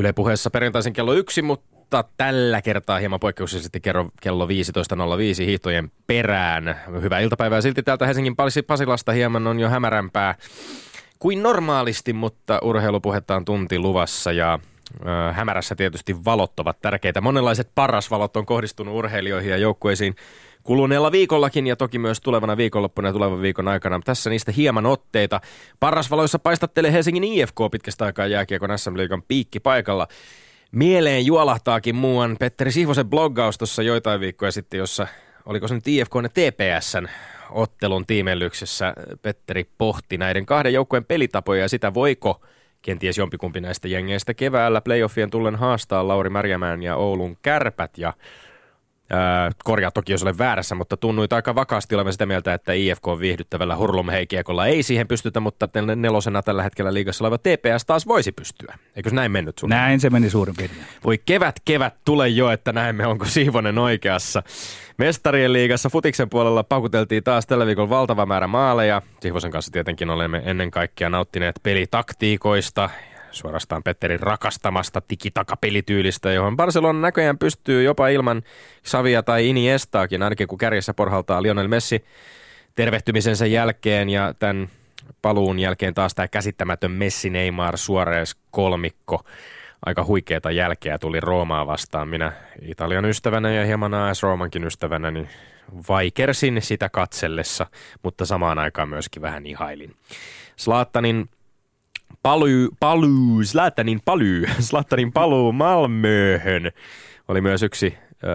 Yle puheessa perjantaisin kello yksi, mutta tällä kertaa hieman poikkeuksellisesti kello 15.05 hiihtojen perään. Hyvää iltapäivää silti täältä Helsingin Pasilasta hieman on jo hämärämpää kuin normaalisti, mutta urheilupuhetta on tunti luvassa ja ö, hämärässä tietysti valot ovat tärkeitä. Monenlaiset parasvalot on kohdistunut urheilijoihin ja joukkueisiin kuluneella viikollakin ja toki myös tulevana viikonloppuna ja tulevan viikon aikana. Tässä niistä hieman otteita. Parasvaloissa paistattelee Helsingin IFK pitkästä aikaa jääkiekon SM Liigan piikki paikalla. Mieleen juolahtaakin muuan Petteri Sihvosen bloggaus tuossa joitain viikkoja sitten, jossa oliko se nyt IFK ja TPSn ottelun tiimellyksessä Petteri pohti näiden kahden joukkueen pelitapoja ja sitä voiko kenties jompikumpi näistä jengeistä keväällä playoffien tullen haastaa Lauri Märjämään ja Oulun kärpät ja korjaa toki, jos olen väärässä, mutta tunnui aika vakaasti olevan sitä mieltä, että IFK on viihdyttävällä hurlumheikiekolla ei siihen pystytä, mutta nelosena tällä hetkellä liigassa oleva TPS taas voisi pystyä. Eikö se näin mennyt sun? Näin se meni suurin piirtein. Voi kevät, kevät, tule jo, että näemme, onko Siivonen oikeassa. Mestarien liigassa Futiksen puolella paukuteltiin taas tällä viikolla valtava määrä maaleja. Siivosen kanssa tietenkin olemme ennen kaikkea nauttineet pelitaktiikoista suorastaan Petterin rakastamasta tikitakapelityylistä, johon Barcelona näköjään pystyy jopa ilman Savia tai Iniestaakin, ainakin kun kärjessä porhaltaa Lionel Messi tervehtymisensä jälkeen ja tämän paluun jälkeen taas tämä käsittämätön Messi, Neymar, Suarez kolmikko. Aika huikeeta jälkeä tuli Roomaa vastaan. Minä Italian ystävänä ja hieman AS Roomankin ystävänä, niin vaikersin sitä katsellessa, mutta samaan aikaan myöskin vähän ihailin. Slaattanin paluu, paluu, Zlatanin paluu, Zlatanin paluu Malmöhön oli myös yksi ö,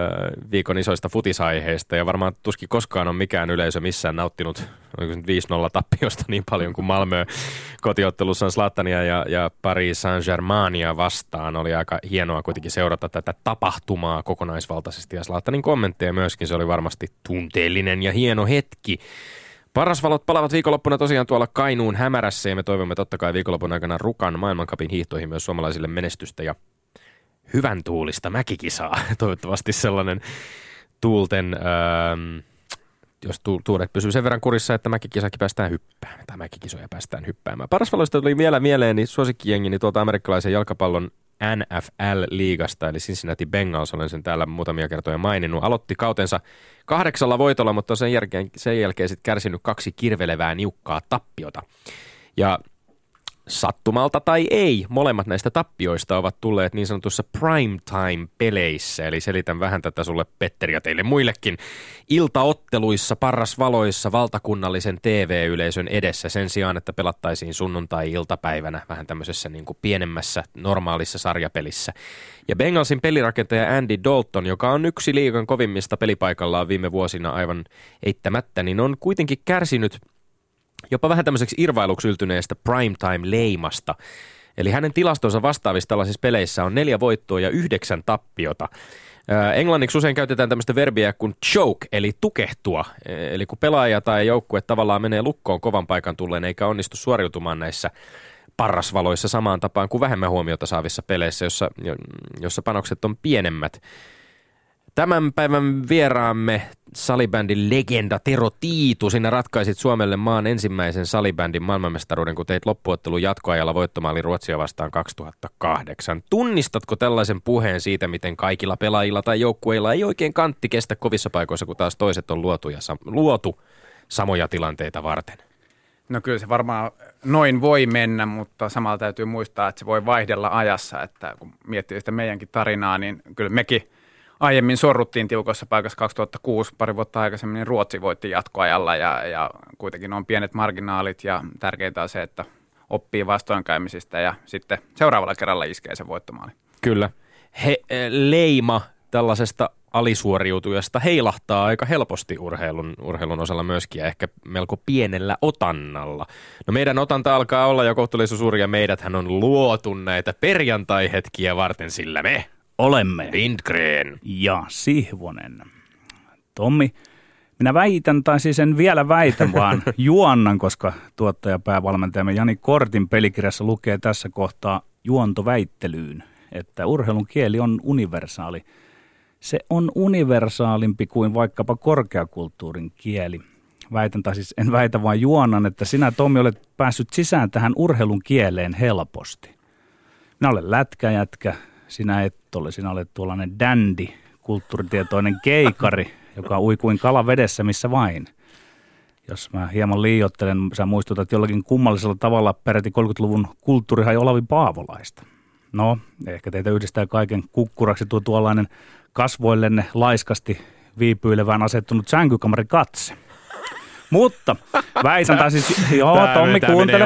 viikon isoista futisaiheista ja varmaan tuskin koskaan on mikään yleisö missään nauttinut oliko se 5-0 tappiosta niin paljon kuin Malmö kotiottelussa on Zlatania ja, ja Paris Saint-Germainia vastaan. Oli aika hienoa kuitenkin seurata tätä tapahtumaa kokonaisvaltaisesti ja Zlatanin kommentteja myöskin. Se oli varmasti tunteellinen ja hieno hetki. Parasvalot palavat viikonloppuna tosiaan tuolla Kainuun hämärässä ja me toivomme totta kai viikonlopun aikana Rukan maailmankapin hiihtoihin myös suomalaisille menestystä ja hyvän tuulista mäkikisaa. Toivottavasti sellainen tuulten, öö, jos tu- tuulet pysyy sen verran kurissa, että mäkikisakin päästään hyppäämään tai mäkikisoja päästään hyppäämään. Parasvaloista tuli vielä mieleen niin suosikkijengini tuolta amerikkalaisen jalkapallon NFL-liigasta, eli Cincinnati Bengals, olen sen täällä muutamia kertoja maininnut, aloitti kautensa kahdeksalla voitolla, mutta sen jälkeen, sen jälkeen sitten kärsinyt kaksi kirvelevää niukkaa tappiota. Ja sattumalta tai ei, molemmat näistä tappioista ovat tulleet niin sanotussa primetime-peleissä, eli selitän vähän tätä sulle Petteri ja teille muillekin. Iltaotteluissa, parrasvaloissa, valtakunnallisen TV-yleisön edessä sen sijaan, että pelattaisiin sunnuntai-iltapäivänä vähän tämmöisessä niin kuin pienemmässä normaalissa sarjapelissä. Ja Bengalsin pelirakentaja Andy Dalton, joka on yksi liigan kovimmista pelipaikallaan viime vuosina aivan eittämättä, niin on kuitenkin kärsinyt – jopa vähän tämmöiseksi irvailuksi yltyneestä primetime-leimasta. Eli hänen tilastonsa vastaavissa tällaisissa peleissä on neljä voittoa ja yhdeksän tappiota. Englanniksi usein käytetään tämmöistä verbiä kuin choke, eli tukehtua. Eli kun pelaaja tai joukkue tavallaan menee lukkoon kovan paikan tulleen eikä onnistu suoriutumaan näissä parrasvaloissa samaan tapaan kuin vähemmän huomiota saavissa peleissä, jossa, jossa panokset on pienemmät. Tämän päivän vieraamme salibändin legenda Tero Tiitu. Sinä ratkaisit Suomelle maan ensimmäisen salibändin maailmanmestaruuden, kun teit loppuottelun jatkoajalla voittomaali Ruotsia vastaan 2008. Tunnistatko tällaisen puheen siitä, miten kaikilla pelaajilla tai joukkueilla ei oikein kantti kestä kovissa paikoissa, kun taas toiset on luotu, ja sam- luotu samoja tilanteita varten? No kyllä se varmaan noin voi mennä, mutta samalla täytyy muistaa, että se voi vaihdella ajassa, että kun miettii sitä meidänkin tarinaa, niin kyllä mekin – aiemmin sorruttiin tiukossa paikassa 2006, pari vuotta aikaisemmin, niin Ruotsi voitti jatkoajalla ja, ja kuitenkin on pienet marginaalit ja tärkeintä on se, että oppii vastoinkäymisistä ja sitten seuraavalla kerralla iskee se voittomaali. Kyllä. He, eh, leima tällaisesta alisuoriutujasta heilahtaa aika helposti urheilun, urheilun osalla myöskin ja ehkä melko pienellä otannalla. No meidän otanta alkaa olla jo kohtuullisen suuri ja meidäthän on luotu näitä perjantai-hetkiä varten, sillä me olemme Lindgren ja Sihvonen. Tommi, minä väitän, tai siis en vielä väitä, vaan juonnan, koska tuottajapäävalmentajamme Jani Kortin pelikirjassa lukee tässä kohtaa juontoväittelyyn, että urheilun kieli on universaali. Se on universaalimpi kuin vaikkapa korkeakulttuurin kieli. Väitän, tai siis en väitä, vaan juonnan, että sinä Tommi olet päässyt sisään tähän urheilun kieleen helposti. Minä olen lätkäjätkä, sinä et ole, sinä olet tuollainen dandy, kulttuuritietoinen keikari, joka ui kuin kala vedessä missä vain. Jos mä hieman liiottelen, sä muistutat jollakin kummallisella tavalla peräti 30-luvun kulttuurihan Olavi Paavolaista. No, ehkä teitä yhdistää kaiken kukkuraksi tuo tuollainen kasvoillenne laiskasti viipyilevään asettunut sänkykamari katse. Mutta väitän, tai siis, joo, Tommi kuuntele.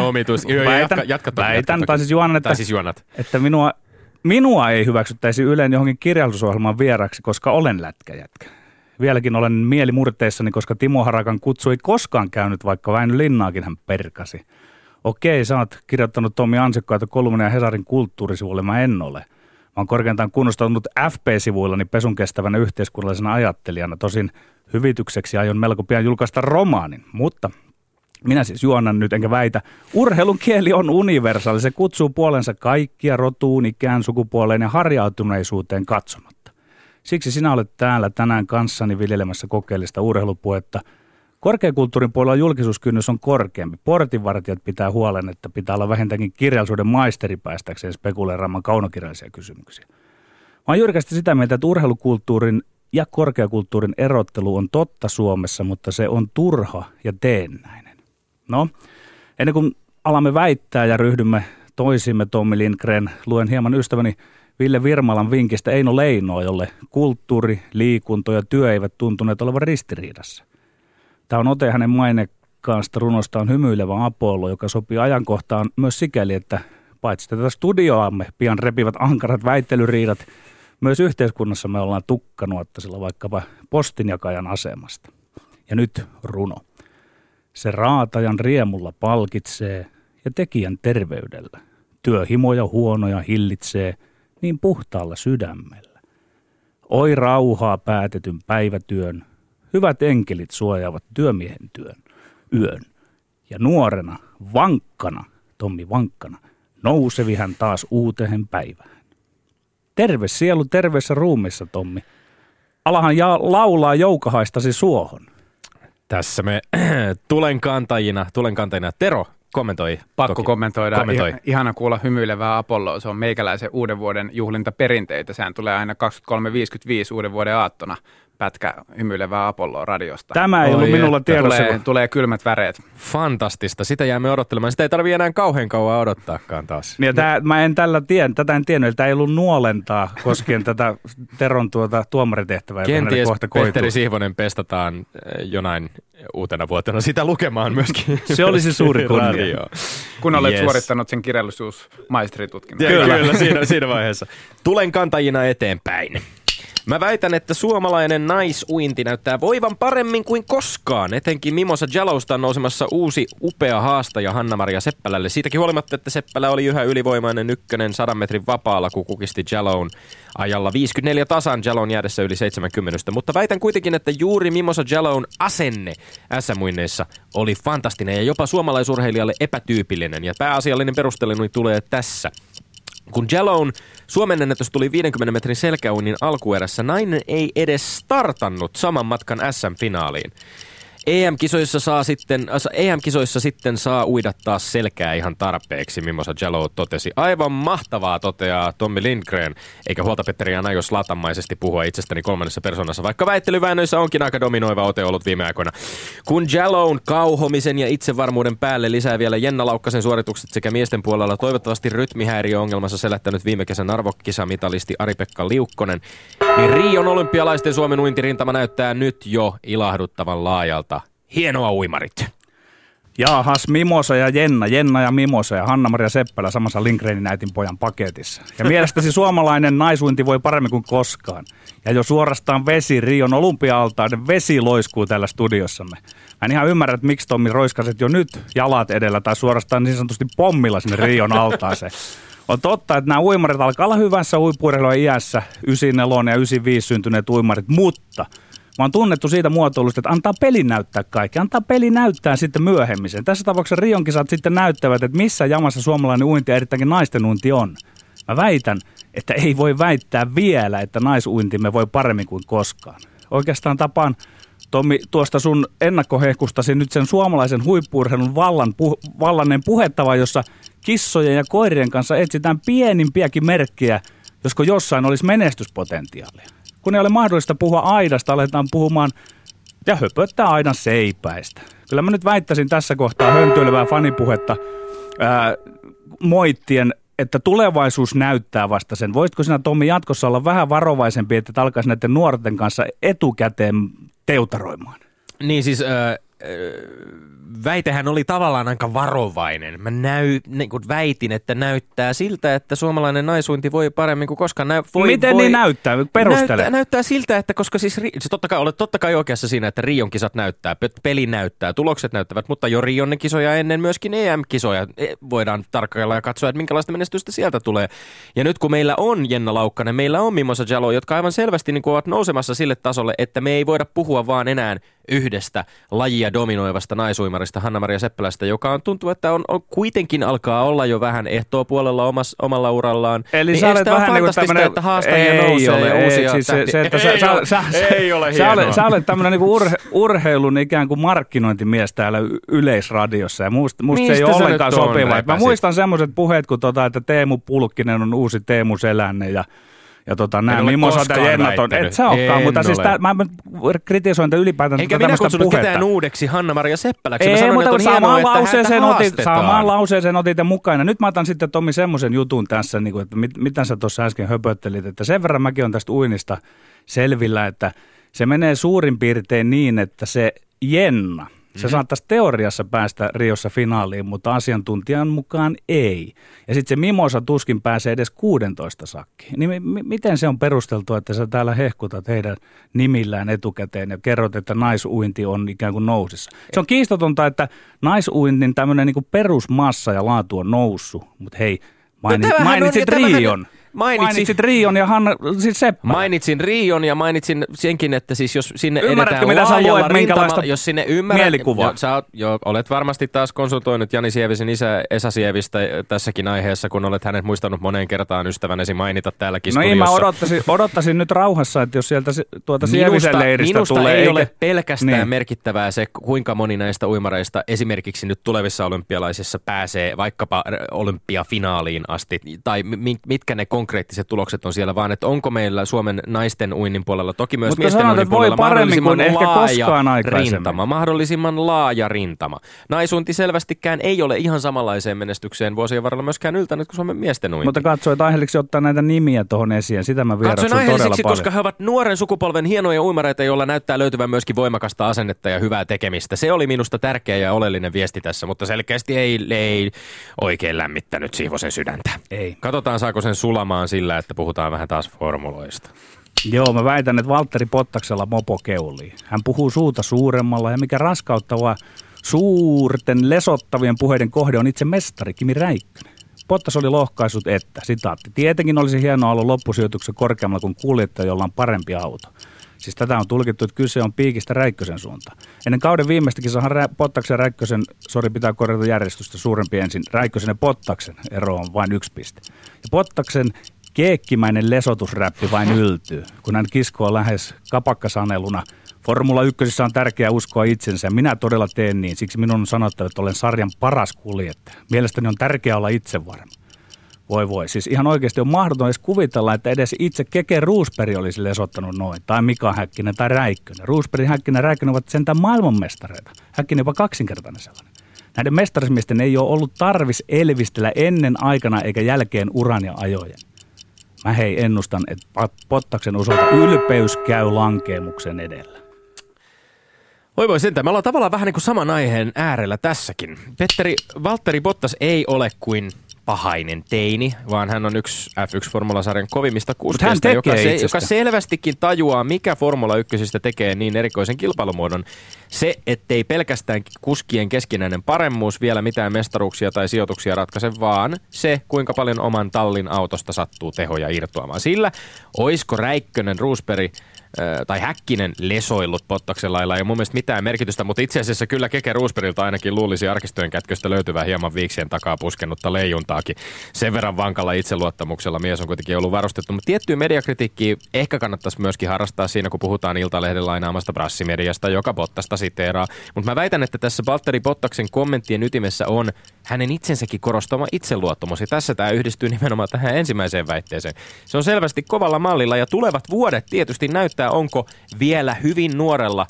Väitän, jatka- jatka väitän jatka tai siis juonan, että, siis juonat. että minua, minua ei hyväksyttäisi Ylen johonkin kirjallisuusohjelman vieraksi, koska olen lätkäjätkä. Vieläkin olen mielimurteissani, koska Timo Harakan kutsu ei koskaan käynyt, vaikka Väinö Linnaakin hän perkasi. Okei, sä oot kirjoittanut Tommi ansiokkaita kolumneja Hesarin kulttuurisivuille, mä en ole. Mä oon korkeintaan kunnostautunut FP-sivuillani pesun kestävänä yhteiskunnallisena ajattelijana. Tosin hyvitykseksi aion melko pian julkaista romaanin, mutta minä siis juonan nyt enkä väitä. Urheilun kieli on universaali. Se kutsuu puolensa kaikkia rotuun, ikään, sukupuoleen ja harjautuneisuuteen katsomatta. Siksi sinä olet täällä tänään kanssani viljelemässä kokeellista urheilupuetta. Korkeakulttuurin puolella julkisuuskynnys on korkeampi. Portinvartijat pitää huolen, että pitää olla vähintäänkin kirjallisuuden maisteri päästäkseen spekuleeraamaan kaunokirjallisia kysymyksiä. Mä oon jyrkästi sitä mieltä, että urheilukulttuurin ja korkeakulttuurin erottelu on totta Suomessa, mutta se on turha ja teennäinen. No, ennen kuin alamme väittää ja ryhdymme toisimme Tommi Lindgren, luen hieman ystäväni Ville Virmalan vinkistä Eino Leinoa, jolle kulttuuri, liikunta ja työ eivät tuntuneet olevan ristiriidassa. Tämä on ote hänen mainekkaasta runostaan Hymyilevä Apollo, joka sopii ajankohtaan myös sikäli, että paitsi tätä studioamme pian repivät ankarat väittelyriidat, myös yhteiskunnassa me ollaan tukkanuottasilla vaikkapa postinjakajan asemasta. Ja nyt runo. Se raatajan riemulla palkitsee ja tekijän terveydellä. Työhimoja huonoja hillitsee niin puhtaalla sydämellä. Oi rauhaa päätetyn päivätyön, hyvät enkelit suojaavat työmiehen työn, yön. Ja nuorena, vankkana, Tommi vankkana, nousevi hän taas uuteen päivään. Terve sielu terveessä ruumissa, Tommi. Alahan ja laulaa joukahaistasi suohon. Tässä me tulen kantajina, tulen kantajina. Tero kommentoi. Pakko toki. kommentoida. Kommentoi. Ihan- Ihana kuulla hymyilevää Apolloa. Se on meikäläisen uuden vuoden juhlintaperinteitä. Sehän tulee aina 23.55 uuden vuoden aattona pätkä hymyilevää Apolloa radiosta. Tämä ei Oi ollut minulla että. tiedossa. tulee, tulee kylmät väreet. Fantastista. Sitä jäämme odottelemaan. Sitä ei tarvitse enää kauhean kauan odottaakaan taas. Ja tää, mä en tällä tien, tätä en tiennyt, tämä ei ollut nuolentaa koskien tätä Teron tuota tuomaritehtävää, Kenties kohta koituu. Petteri Sihvonen pestataan eh, jonain uutena vuotena sitä lukemaan myöskin. Se olisi suuri kunnia. Kun olet Yes. suorittanut sen kirjallisuusmaisteritutkinnon. Kyllä, kyllä. kyllä siinä, siinä vaiheessa. Tulen kantajina eteenpäin. Mä väitän, että suomalainen naisuinti näyttää voivan paremmin kuin koskaan. Etenkin Mimosa Jalousta on nousemassa uusi upea haastaja Hanna-Maria Seppälälle. Siitäkin huolimatta, että Seppälä oli yhä ylivoimainen ykkönen 100 metrin vapaalla, kun kukisti Jaloun ajalla 54 tasan Jalon jäädessä yli 70. Mutta väitän kuitenkin, että juuri Mimosa Jaloun asenne SM-muinneissa oli fantastinen ja jopa suomalaisurheilijalle epätyypillinen. Ja pääasiallinen perusteluni tulee tässä. Kun Jalone Suomen ennätys tuli 50 metrin selkäuinnin alkuerässä, nainen ei edes startannut saman matkan SM-finaaliin. EM-kisoissa, saa sitten, äh, EM-kisoissa sitten saa uida taas selkää ihan tarpeeksi, Mimosa Jalo totesi. Aivan mahtavaa, toteaa Tommi Lindgren, eikä huolta Petteri Anna jos latamaisesti puhua itsestäni kolmannessa persoonassa, vaikka väittelyväännöissä onkin aika dominoiva ote ollut viime aikoina. Kun Jalone kauhomisen ja itsevarmuuden päälle lisää vielä Jenna Laukkasen suoritukset sekä miesten puolella toivottavasti rytmihäiriöongelmassa selättänyt viime kesän arvokisamitalisti Ari-Pekka Liukkonen, niin Rion olympialaisten Suomen uintirintama näyttää nyt jo ilahduttavan laajalta. Hienoa uimarit. Jaahas, Mimosa ja Jenna, Jenna ja Mimosa ja Hanna-Maria Seppälä samassa Lindgrenin äitin pojan paketissa. Ja mielestäsi suomalainen naisuinti voi paremmin kuin koskaan. Ja jo suorastaan vesi Rion olympia-altaiden vesi loiskuu täällä studiossamme. Mä en ihan ymmärrä, että miksi Tommi roiskaset jo nyt jalat edellä tai suorastaan niin sanotusti pommilla sinne Rion altaaseen. On totta, että nämä uimarit alkaa olla hyvässä huippuurheilua iässä, 94 ja 95 syntyneet uimarit, mutta Mä oon tunnettu siitä muotoilusta, että antaa peli näyttää kaikki. Antaa peli näyttää sitten myöhemmin sen. Tässä tapauksessa Rion kisat sitten näyttävät, että missä jamassa suomalainen uinti ja erittäinkin naisten uinti on. Mä väitän, että ei voi väittää vielä, että naisuintimme voi paremmin kuin koskaan. Oikeastaan tapaan Tommi, tuosta sun ennakkohehkustasi nyt sen suomalaisen huippuurheilun vallan, pu, vallannen puhettava, jossa kissojen ja koirien kanssa etsitään pienimpiäkin merkkiä, josko jossain olisi menestyspotentiaalia. Kun ei ole mahdollista puhua aidasta, aletaan puhumaan ja höpöttää aidan seipäistä. Kyllä mä nyt väittäisin tässä kohtaa höntyilevää fanipuhetta ää, moittien että tulevaisuus näyttää vasta sen. Voisitko sinä Tommi jatkossa olla vähän varovaisempi, että alkaisi näiden nuorten kanssa etukäteen teutaroimaan? Niin siis äh, väitehän oli tavallaan aika varovainen. Mä näy, niin kuin väitin, että näyttää siltä, että suomalainen naisuinti voi paremmin kuin koskaan. Nä, voi, Miten voi, niin näyttää? Perustele. Näyttää, näyttää siltä, että koska siis, siis totta, kai, olet totta kai oikeassa siinä, että Rion kisat näyttää, peli näyttää, tulokset näyttävät, mutta jo Rion kisoja ennen myöskin EM-kisoja e, voidaan tarkkailla ja katsoa, että minkälaista menestystä sieltä tulee. Ja nyt kun meillä on Jenna Laukkanen, meillä on Mimosa Jalo, jotka aivan selvästi niin kuin ovat nousemassa sille tasolle, että me ei voida puhua vaan enää yhdestä lajia dominoivasta naisuimarista Hanna-Maria Seppälästä, joka on tuntuu, että on, on kuitenkin alkaa olla jo vähän ehtoa puolella omas, omalla urallaan. Eli niin sä olet vähän niin kuin tämmöinen... että haastajia ei nousee ole, ja uusia ei, siis se, se, että ei, sä, ole, sä, ei ole sä, olet, sä olet tämmöinen niin urhe, urheilun ikään kuin markkinointimies täällä yleisradiossa ja musta, musta se ei ole ollenkaan sopiva. Mä muistan semmoiset puheet, kun tota, että Teemu Pulkkinen on uusi Teemu Selänne ja ja tota, nämä mimosat ja jennat on, et sä olekaan, mutta siis tää, mä kritisoin ylipäätään Eikä minä kutsunut puhetta. ketään uudeksi Hanna-Maria Seppäläksi. Ei, sanoin, mutta on samaan hienoa, lauseeseen, otit, samaan lauseeseen otit mukana. Nyt mä otan sitten Tommi semmoisen jutun tässä, niin kuin, että mit, mitä sä tuossa äsken höpöttelit, että sen verran mäkin on tästä uinnista selvillä, että se menee suurin piirtein niin, että se Jenna – se mm-hmm. saattaisi teoriassa päästä Riossa finaaliin, mutta asiantuntijan mukaan ei. Ja sitten se Mimosa tuskin pääsee edes 16 sakkiin. Niin m- miten se on perusteltu, että sä täällä hehkutat heidän nimillään etukäteen ja kerrot, että naisuinti on ikään kuin nousissa? Se on kiistatonta, että naisuintin tämmöinen niin perusmassa ja laatu on noussut, mutta hei, mainit, no mainitsit on, Rion. Tämähän Mainitsin, Mainitsit Rion ja Hanna, siis Seppälä. Mainitsin Rion ja mainitsin senkin, että siis jos sinne Ymmärrätkö, mitä sä luet, minkälaista jos sinne ymmärrät, mielikuvaa? Jo, sä oot, jo, olet varmasti taas konsultoinut Jani Sievisen isä Esa Sievistä tässäkin aiheessa, kun olet hänet muistanut moneen kertaan ystävänesi mainita täälläkin No niin, mä odottaisin, odottaisin nyt rauhassa, että jos sieltä tuota Sievisen leiristä minusta tulee. ei eikä... ole pelkästään niin. merkittävää se, kuinka moni näistä uimareista esimerkiksi nyt tulevissa olympialaisissa pääsee vaikkapa olympiafinaaliin asti, tai mitkä ne konkreettiset tulokset tulokset on siellä, vaan että onko meillä Suomen naisten uinnin puolella, toki myös Mutta miesten uinnin puolella voi mahdollisimman kuin ehkä laaja rintama, mahdollisimman laaja rintama. Naisuinti selvästikään ei ole ihan samanlaiseen menestykseen vuosien varrella myöskään yltänyt kuin Suomen miesten uinti. Mutta katsoit aiheelliseksi ottaa näitä nimiä tuohon esiin, sitä mä vieraksun todella paljon. koska he ovat nuoren sukupolven hienoja uimareita, joilla näyttää löytyvän myöskin voimakasta asennetta ja hyvää tekemistä. Se oli minusta tärkeä ja oleellinen viesti tässä, mutta selkeästi ei, ei oikein lämmittänyt Siivosen sydäntä. Ei. Katsotaan saako sen sulamaan sillä, että puhutaan vähän taas formuloista. Joo, mä väitän, että Valtteri Pottaksella mopo keulii. Hän puhuu suuta suuremmalla ja mikä raskauttavaa suurten lesottavien puheiden kohde on itse mestari Kimi Räikkönen. Pottas oli lohkaisut, että, sitaatti, tietenkin olisi hienoa olla loppusijoituksen korkeammalla kuin kuljettaja, jolla on parempi auto. Siis tätä on tulkittu, että kyse on piikistä Räikkösen suuntaan. Ennen kauden viimeistäkin saadaan Rä, Pottaksen ja Räikkösen, sori pitää korjata järjestystä suurempi ensin, Räikkösen ja Pottaksen ero on vain yksi piste. Ja Pottaksen keekkimäinen lesotusräppi vain yltyy, kun hän kiskoo lähes kapakkasaneluna. Formula 1 on tärkeää uskoa itsensä ja minä todella teen niin. Siksi minun on sanottava, että olen sarjan paras kuljettaja. Mielestäni on tärkeää olla itsevarma. Voi voi, siis ihan oikeasti on mahdoton edes kuvitella, että edes itse Keke Ruusperi olisi lesottanut noin, tai Mika Häkkinen tai Räikkönen. Ruusperi, Häkkinen ja Räikkönen ovat sentään maailmanmestareita. Häkkinen jopa kaksinkertainen sellainen. Näiden mestarismiesten ei ole ollut tarvis elvistellä ennen aikana eikä jälkeen uran ja ajojen. Mä hei ennustan, että Pottaksen osalta ylpeys käy lankeemuksen edellä. Voi voi sentään. Me ollaan tavallaan vähän niin kuin saman aiheen äärellä tässäkin. Petteri, Valtteri Bottas ei ole kuin pahainen teini, vaan hän on yksi F1-formulasarjan kovimmista kuskeista, joka, se, joka selvästikin tajuaa, mikä Formula 1 tekee niin erikoisen kilpailumuodon. Se, ettei pelkästään kuskien keskinäinen paremmuus vielä mitään mestaruuksia tai sijoituksia ratkaise, vaan se, kuinka paljon oman tallin autosta sattuu tehoja irtoamaan. Sillä, oisko Räikkönen, Roosberg tai Häkkinen lesoillut Pottaksen lailla. Ei mun mielestä mitään merkitystä, mutta itse asiassa kyllä Keke Roosperilta ainakin luulisi arkistojen kätköstä löytyvää hieman viiksien takaa puskennutta leijuntaakin. Sen verran vankalla itseluottamuksella mies on kuitenkin ollut varustettu. Mutta tiettyä mediakritiikkiä ehkä kannattaisi myöskin harrastaa siinä, kun puhutaan Iltalehden lainaamasta brassimediasta, joka Pottasta siteeraa. Mutta mä väitän, että tässä Valtteri Pottaksen kommenttien ytimessä on hänen itsensäkin korostama itseluottamus. Ja tässä tämä yhdistyy nimenomaan tähän ensimmäiseen väitteeseen. Se on selvästi kovalla mallilla ja tulevat vuodet tietysti näyttää, onko vielä hyvin nuorella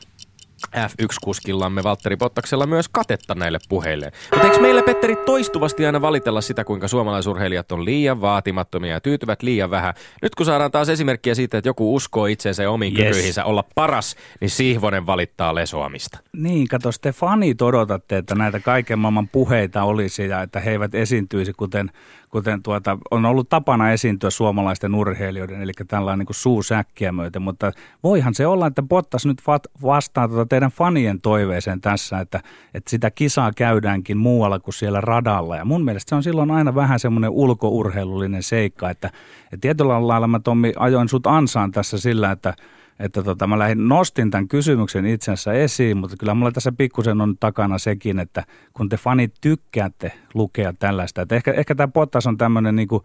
F1-kuskillamme Valtteri Bottaksella myös katetta näille puheille. Mutta eikö meillä, Petteri, toistuvasti aina valitella sitä, kuinka suomalaisurheilijat on liian vaatimattomia ja tyytyvät liian vähän? Nyt kun saadaan taas esimerkkiä siitä, että joku uskoo itseensä ja omiin yes. kykyihinsä olla paras, niin Sihvonen valittaa lesoamista. Niin, kato, te fanit odotatte, että näitä kaiken maailman puheita olisi ja että he eivät esiintyisi, kuten kuten tuota, on ollut tapana esiintyä suomalaisten urheilijoiden, eli tällainen niin suusäkkiä myöten, mutta voihan se olla, että Bottas nyt vastaa tuota teidän fanien toiveeseen tässä, että, että sitä kisaa käydäänkin muualla kuin siellä radalla, ja mun mielestä se on silloin aina vähän semmoinen ulkourheilullinen seikka, että, että tietyllä lailla mä Tommi ajoin sut ansaan tässä sillä, että että tota, mä lähdin, nostin tämän kysymyksen itsensä esiin, mutta kyllä mulla tässä pikkusen on takana sekin, että kun te fanit tykkäätte lukea tällaista, että ehkä, ehkä tämä Pottas on tämmöinen niinku,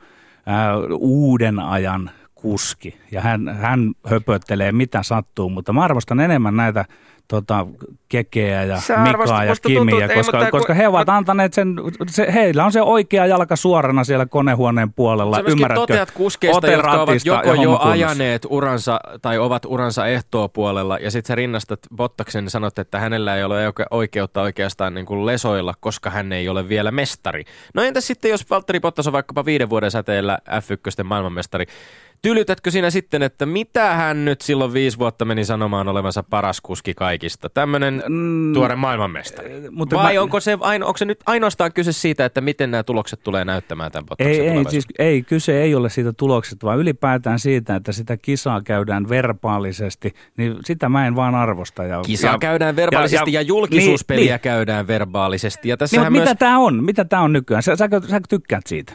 uuden ajan kuski ja hän, hän höpöttelee mitä sattuu, mutta mä arvostan enemmän näitä tota, Kekeä ja Sä Mikaa ja Kimiä, tuntuu, koska, ei, koska kun, he ovat antaneet sen, se, heillä on se oikea jalka suorana siellä konehuoneen puolella, Sä ymmärrätkö? toteat kuskeista, jotka ovat joko jo ajaneet uransa tai ovat uransa ehtoopuolella ja sitten sä rinnastat Bottaksen ja sanot, että hänellä ei ole oikeutta oikeastaan niin kuin lesoilla, koska hän ei ole vielä mestari. No entäs sitten, jos Valtteri Bottas on vaikkapa viiden vuoden säteellä F1 maailmanmestari, Tylytätkö sinä sitten, että mitä hän nyt silloin viisi vuotta meni sanomaan olevansa paras kuski kaikista? Tämmöinen mm, tuore maailmanmestari. Mutta Vai mä, onko, se aino, onko se nyt ainoastaan kyse siitä, että miten nämä tulokset tulee näyttämään tämän ei, ei, siis, ei, kyse ei ole siitä tulokset, vaan ylipäätään siitä, että sitä kisaa käydään verbaalisesti, niin sitä mä en vaan arvosta. Ja, kisaa ja, käydään verbaalisesti ja, ja, ja julkisuuspeliä niin, käydään verbaalisesti. Ja niin, myös... Mitä tämä on? Mitä tämä on nykyään? Sä, sä, sä tykkäät siitä?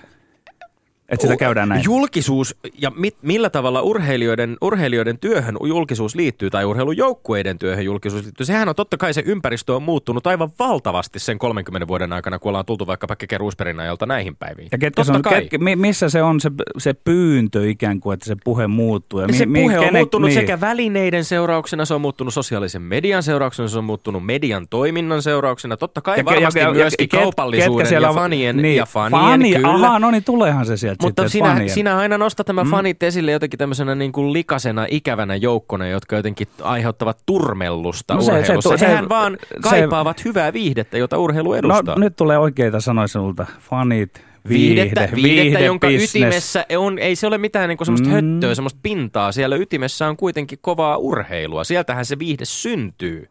Että sitä käydään näin. Julkisuus ja mit, millä tavalla urheilijoiden, urheilijoiden työhön julkisuus liittyy tai urheilujoukkueiden työhön julkisuus liittyy. Sehän on totta kai se ympäristö on muuttunut aivan valtavasti sen 30 vuoden aikana, kun ollaan tultu vaikkapa Keke Ruusperin ajalta näihin päiviin. Ja ketkä totta on, kai. Ketkä, missä se on se, se pyyntö ikään kuin, että se puhe muuttuu? Ja mi, se mi, puhe on muuttunut niin. sekä välineiden seurauksena, se on muuttunut sosiaalisen median seurauksena, se on muuttunut median toiminnan seurauksena. Totta kai ja, varmasti ja, ja, myöskin ja, kaupallisuuden ja fanien niin, ja fanien, fani, kyllä. Aha, no niin tuleehan se sieltä mutta sinä, fanien. sinä aina nostat tämä mm. fanit esille jotenkin tämmöisenä niin kuin likasena, ikävänä joukkona, jotka jotenkin aiheuttavat turmellusta no se, urheilussa. Se, se, Hehän vaan kaipaavat se, hyvää viihdettä, jota urheilu edustaa. No, nyt tulee oikeita sanoja sinulta. Fanit, viihdettä, viihde, viihdettä jonka business. ytimessä on, ei se ole mitään niin kuin semmoista mm. höttöä, semmoista pintaa. Siellä ytimessä on kuitenkin kovaa urheilua. Sieltähän se viihde syntyy.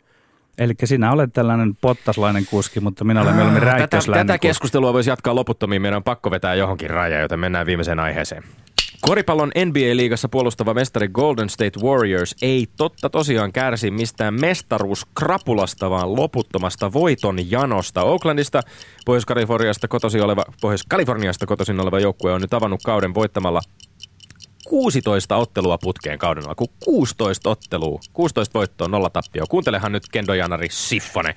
Eli sinä olet tällainen pottaslainen kuski, mutta minä olen mieluummin räikkösläinen Tätä, tätä keskustelua voisi jatkaa loputtomiin. Meidän on pakko vetää johonkin raja, joten mennään viimeiseen aiheeseen. Koripallon NBA-liigassa puolustava mestari Golden State Warriors ei totta tosiaan kärsi mistään mestaruuskrapulasta, vaan loputtomasta voiton janosta. Oaklandista, Pohjois-Kaliforniasta kotoisin oleva, Pohjois-Kaliforniasta kotoisin oleva joukkue on nyt avannut kauden voittamalla 16 ottelua putkeen kauden alkuun. 16 ottelua, 16 voittoa, nolla tappio. Kuuntelehan nyt Kendo Janari Siffone,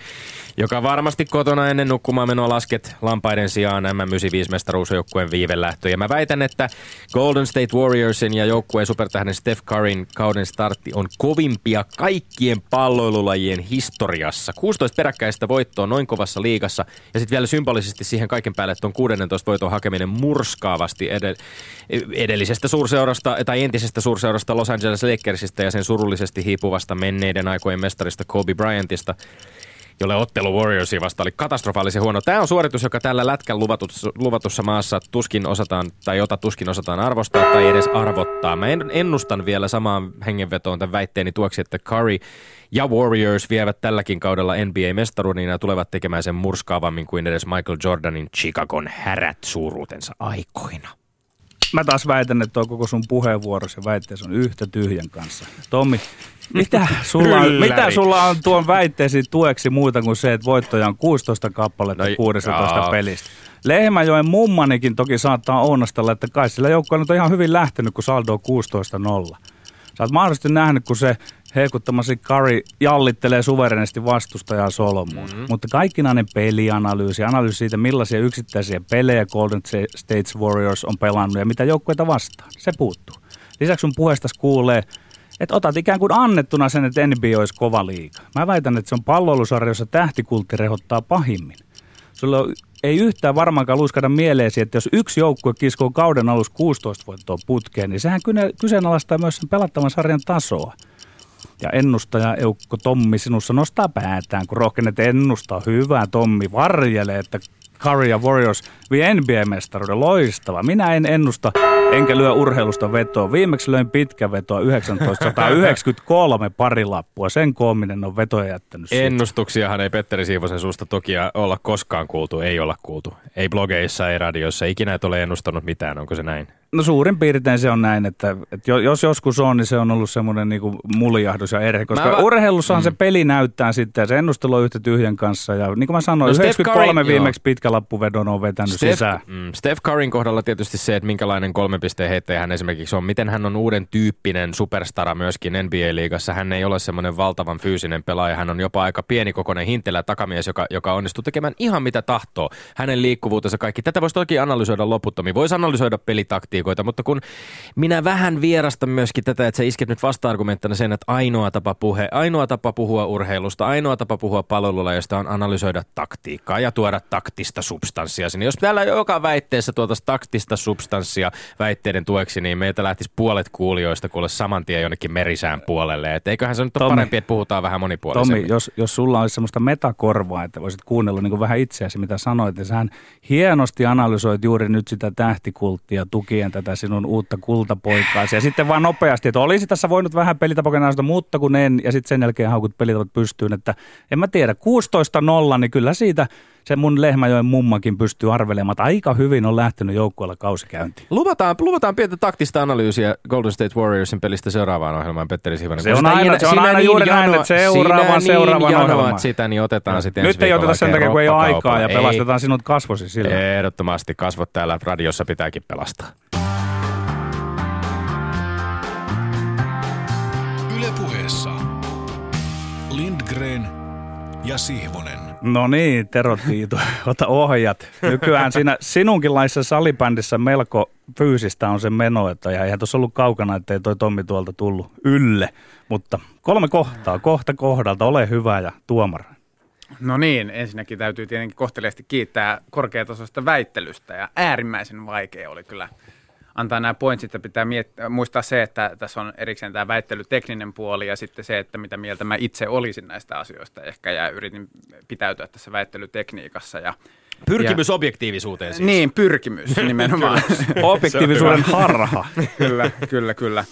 joka varmasti kotona ennen nukkumaan menoa lasket lampaiden sijaan M95 mestaruusjoukkueen viivelähtö. Ja mä väitän, että Golden State Warriorsin ja joukkueen supertähden Steph Curryn kauden startti on kovimpia kaikkien palloilulajien historiassa. 16 peräkkäistä voittoa noin kovassa liigassa ja sitten vielä symbolisesti siihen kaiken päälle on 16 voiton hakeminen murskaavasti edell- edellisestä suurseurasta tai entisestä suurseurasta Los Angeles Lakersista ja sen surullisesti hiipuvasta menneiden aikojen mestarista Kobe Bryantista jolle ottelu Warriorsia vasta oli katastrofaalisen huono. Tämä on suoritus, joka tällä lätkän luvatussa, luvatussa maassa tuskin osataan, tai jota tuskin osataan arvostaa tai edes arvottaa. Mä ennustan vielä samaan hengenvetoon tämän väitteeni tuoksi, että Curry ja Warriors vievät tälläkin kaudella NBA-mestaruuden ja tulevat tekemään sen murskaavammin kuin edes Michael Jordanin Chicagon härät suuruutensa aikoina. Mä taas väitän, että tuo koko sun puheenvuorosi ja väitteesi on yhtä tyhjän kanssa. Tommi, mitä sulla, on, mitä sulla on tuon väitteesi tueksi muuta kuin se, että voittoja on 16 kappaletta no, 16 jaa. pelistä? Lehmäjoen mummanikin toki saattaa onnastella, että kai sillä joukkoilla on ihan hyvin lähtenyt, kun saldo on 16-0. Sä oot mahdollisesti nähnyt, kun se heikuttamasi Curry jallittelee suverenesti vastustajaa solmuun. Mm-hmm. Mutta kaikkinainen pelianalyysi, analyysi siitä, millaisia yksittäisiä pelejä Golden State Warriors on pelannut ja mitä joukkueita vastaan, se puuttuu. Lisäksi sun puheesta kuulee, että otat ikään kuin annettuna sen, että NBA olisi kova liiga. Mä väitän, että se on palloilusarja, jossa tähtikultti rehottaa pahimmin. Sulla ei yhtään varmaankaan luiskada mieleesi, että jos yksi joukkue kiskoo kauden alussa 16 voittoa putkeen, niin sehän kyseenalaistaa myös sen pelattavan sarjan tasoa. Ja ennustaja Eukko Tommi sinussa nostaa päätään, kun rohkenet ennustaa. Hyvä Tommi, varjelee, että Curry ja Warriors vie NBA-mestaruuden. Loistava. Minä en ennusta, enkä lyö urheilusta vetoa. Viimeksi löin pitkä vetoa 1993 pari lappua. Sen koominen on vetoja jättänyt. Siitä. Ennustuksiahan ei Petteri Siivosen suusta toki olla koskaan kuultu. Ei olla kuultu. Ei blogeissa, ei radiossa. Ikinä et ole ennustanut mitään. Onko se näin? No suurin piirtein se on näin, että, että jos joskus on, niin se on ollut semmoinen niin kuin muljahdus ja erhe, koska mä, urheilussahan mm. se peli näyttää sitten ja se ennustelu on yhtä tyhjän kanssa. Ja niin kuin mä sanoin, no 93 Curry, viimeksi pitkä lappuvedon on vetänyt Steph, sisään. Mm, Steph Curryn kohdalla tietysti se, että minkälainen kolme pisteen heittäjä hän esimerkiksi on, miten hän on uuden tyyppinen superstara myöskin NBA-liigassa. Hän ei ole semmoinen valtavan fyysinen pelaaja, hän on jopa aika pienikokoinen hintelä takamies, joka, joka onnistuu tekemään ihan mitä tahtoo. Hänen liikkuvuutensa kaikki. Tätä voisi toki analysoida loputtomiin. Voisi analysoida pelitaktiikkaa taktiikoita, mutta kun minä vähän vierastan myöskin tätä, että sä isket nyt vasta-argumenttina sen, että ainoa tapa, puhe, ainoa tapa puhua urheilusta, ainoa tapa puhua palvelulajasta on analysoida taktiikkaa ja tuoda taktista substanssia sinne. Jos täällä joka väitteessä tuotaisiin taktista substanssia väitteiden tueksi, niin meiltä lähtisi puolet kuulijoista kuule saman tien jonnekin merisään puolelle. Et eiköhän se nyt ole Tommi, parempi, että puhutaan vähän monipuolisemmin. Tommi, jos, jos sulla olisi semmoista metakorvaa, että voisit kuunnella niin vähän itseäsi, mitä sanoit, ja sähän hienosti analysoit juuri nyt sitä tähtikulttia tukien tätä sinun uutta kultapoikaasi. Ja sitten vaan nopeasti, että olisi tässä voinut vähän pelitapokenausta, mutta kun en, ja sitten sen jälkeen haukut pelitavat pystyyn, että en mä tiedä, 16-0, niin kyllä siitä se mun Lehmäjoen mummakin pystyy arvelemaan, että aika hyvin on lähtenyt joukkueella kausikäyntiin. Luvataan, luvataan pientä taktista analyysiä Golden State Warriorsin pelistä seuraavaan ohjelmaan, Petteri Sivanen. Se on aina, se on aina niin juuri näin, että seuraavaan, niin seuraavaan ohjelmaan. sitä, niin otetaan sitten Nyt ei oteta sen takia, kun ei ole aikaa ja pelastetaan sinut kasvosi sillä. Ehdottomasti kasvot täällä radiossa pitääkin pelastaa. Lindgren ja Sihvonen. No niin, Tero Tiito, ota ohjat. Nykyään siinä sinunkinlaisessa salibändissä melko fyysistä on se meno, että ja eihän tuossa ollut kaukana, ettei toi Tommi tuolta tullut ylle. Mutta kolme kohtaa, kohta kohdalta, ole hyvä ja tuomara. No niin, ensinnäkin täytyy tietenkin kohteliaasti kiittää korkeatasoista väittelystä ja äärimmäisen vaikea oli kyllä antaa nämä pointsit, että pitää miet- muistaa se, että tässä on erikseen tämä väittelytekninen puoli ja sitten se, että mitä mieltä mä itse olisin näistä asioista ehkä ja yritin pitäytyä tässä väittelytekniikassa ja Pyrkimys ja, objektiivisuuteen siis. Niin, pyrkimys nimenomaan. Objektiivisuuden harha. kyllä, kyllä, kyllä.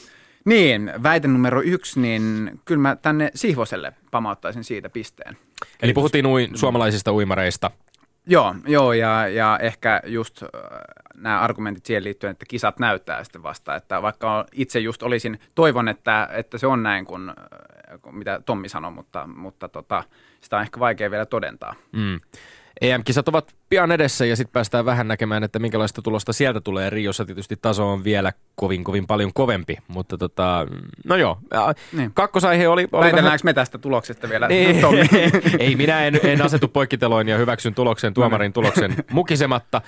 Niin, väite numero yksi, niin kyllä mä tänne Sihvoselle pamauttaisin siitä pisteen. Eli puhuttiin ui, suomalaisista uimareista. Joo, joo ja, ja ehkä just nämä argumentit siihen liittyen, että kisat näyttää sitten vasta, että vaikka itse just olisin, toivon, että, että se on näin kuin, kuin mitä Tommi sanoi, mutta, mutta tota, sitä on ehkä vaikea vielä todentaa. Mm. EM-kisat ovat pian edessä ja sitten päästään vähän näkemään, että minkälaista tulosta sieltä tulee. Riossa tietysti taso on vielä kovin kovin paljon kovempi, mutta tota, no joo, niin. kakkosaihe oli... oli Väitelläänkö vähän... me tästä tuloksesta vielä, niin. Ei, minä en, en asetu poikkiteloin ja hyväksyn tuloksen, tuomarin tuloksen mukisematta,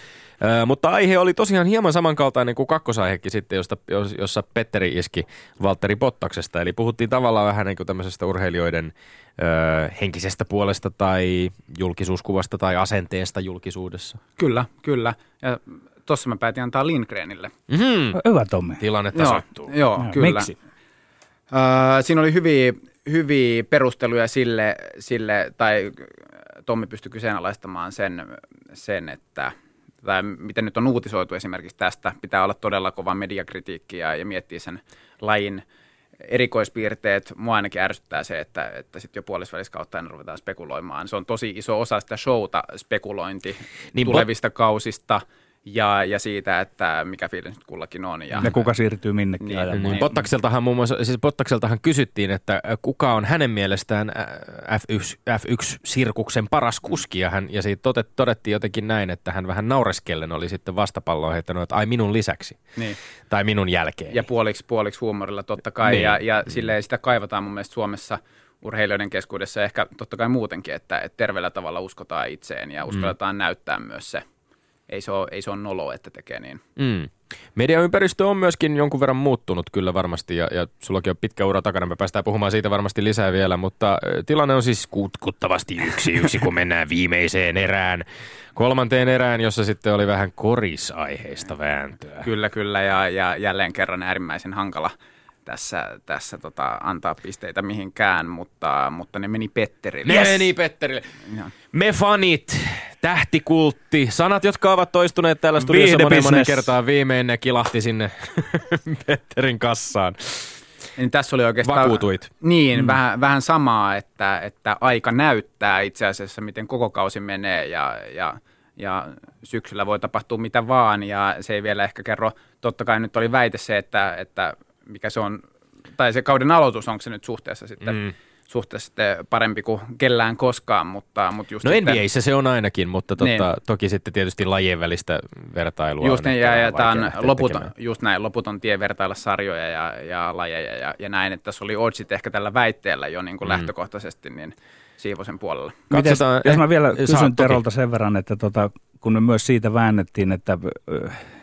mutta aihe oli tosiaan hieman samankaltainen kuin kakkosaihekin sitten, josta, jossa Petteri iski Valtteri Pottaksesta, eli puhuttiin tavallaan vähän niin kuin tämmöisestä urheilijoiden henkisestä puolesta tai julkisuuskuvasta tai asenteesta julkisuudessa. Kyllä, kyllä. Ja tuossa mä päätin antaa Lindgrenille. Mm-hmm. Hyvä Tommi. Tilanne tasoittuu. Joo, joo no, kyllä. Miksi? Äh, siinä oli hyviä, hyviä perusteluja sille, sille, tai Tommi pystyi kyseenalaistamaan sen, sen että tai miten nyt on uutisoitu esimerkiksi tästä, pitää olla todella kova mediakritiikki ja, ja miettiä sen lajin – erikoispiirteet, mua ainakin ärsyttää se, että, että sitten jo puolisvälissä kautta aina ruvetaan spekuloimaan. Se on tosi iso osa sitä showta, spekulointi niin tulevista bot... kausista ja, ja siitä, että mikä fiilis nyt kullakin on. Ja, Ja kuka siirtyy minnekin Niin, ajamaan. Niin, Bottakseltahan muun muassa, siis Bottakseltahan kysyttiin, että äh, kuka on hänen mielestään äh, F1, F1-sirkuksen paras kuski, ja, hän, ja siitä todet, todettiin jotenkin näin, että hän vähän naureskellen oli sitten vastapalloa heittänyt, että ai minun lisäksi, niin. tai minun jälkeen. ja puoliksi, puoliksi huumorilla totta kai, Niin. ja, ja silleen sitä kaivataan mun mielestä Suomessa urheilijoiden keskuudessa ja ehkä totta kai muutenkin, että, että terveellä tavalla uskotaan itseen ja uskalletaan mm. näyttää myös se. Ei se, ole, ei se ole nolo, että tekee niin. Mm. Mediaympäristö on myöskin jonkun verran muuttunut kyllä varmasti ja, ja sullakin on pitkä ura takana. Me päästään puhumaan siitä varmasti lisää vielä, mutta tilanne on siis kutkuttavasti yksi yksi, kun mennään viimeiseen erään. Kolmanteen erään, jossa sitten oli vähän korisaiheista vääntöä. Kyllä, kyllä, ja, ja jälleen kerran äärimmäisen hankala tässä, tässä tota, antaa pisteitä mihinkään, mutta, mutta ne meni Petterille. Ne meni Petterille. Joo. Me fanit, tähtikultti, sanat, jotka ovat toistuneet täällä studiossa monen, monen kertaan viimein, ne kilahti sinne Petterin kassaan. Niin tässä oli oikeastaan... Vakuutuit. Niin, mm. vähän, vähän samaa, että, että aika näyttää itse asiassa, miten koko kausi menee ja, ja, ja syksyllä voi tapahtua mitä vaan ja se ei vielä ehkä kerro, totta kai nyt oli väite se, että, että mikä se on, tai se kauden aloitus, onko se nyt suhteessa sitten, mm. suhteessa sitten parempi kuin kellään koskaan, mutta, mutta just No sitten, NBAissä se on ainakin, mutta totta, Niin. toki sitten tietysti lajien välistä vertailua Just niin, ja, ja tämä vaikea on loputon, tekemään. just näin, loputon tie vertailla sarjoja ja, ja lajeja ja, ja näin, että tässä oli oddsit ehkä tällä väitteellä jo niin kuin mm. lähtökohtaisesti niin Siivosen puolella. Mites, Katsotaan, jos eh, mä vielä saa kysyn. Terolta sen verran, että tota, kun me myös siitä väännettiin, että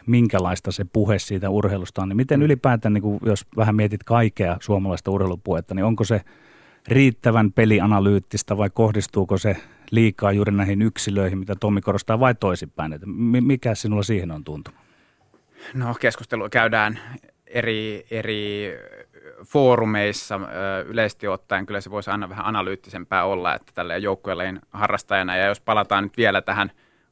minkälaista se puhe siitä urheilusta on, niin miten ylipäätään, niin kun, jos vähän mietit kaikkea suomalaista urheilupuhetta, niin onko se riittävän pelianalyyttistä vai kohdistuuko se liikaa juuri näihin yksilöihin, mitä Tommi korostaa, vai toisinpäin? Että mi- mikä sinulla siihen on tuntunut? No keskustelua käydään eri, eri foorumeissa yleisesti ottaen. Kyllä se voisi aina vähän analyyttisempää olla, että tällä joukkueelleen harrastajana. Ja jos palataan nyt vielä tähän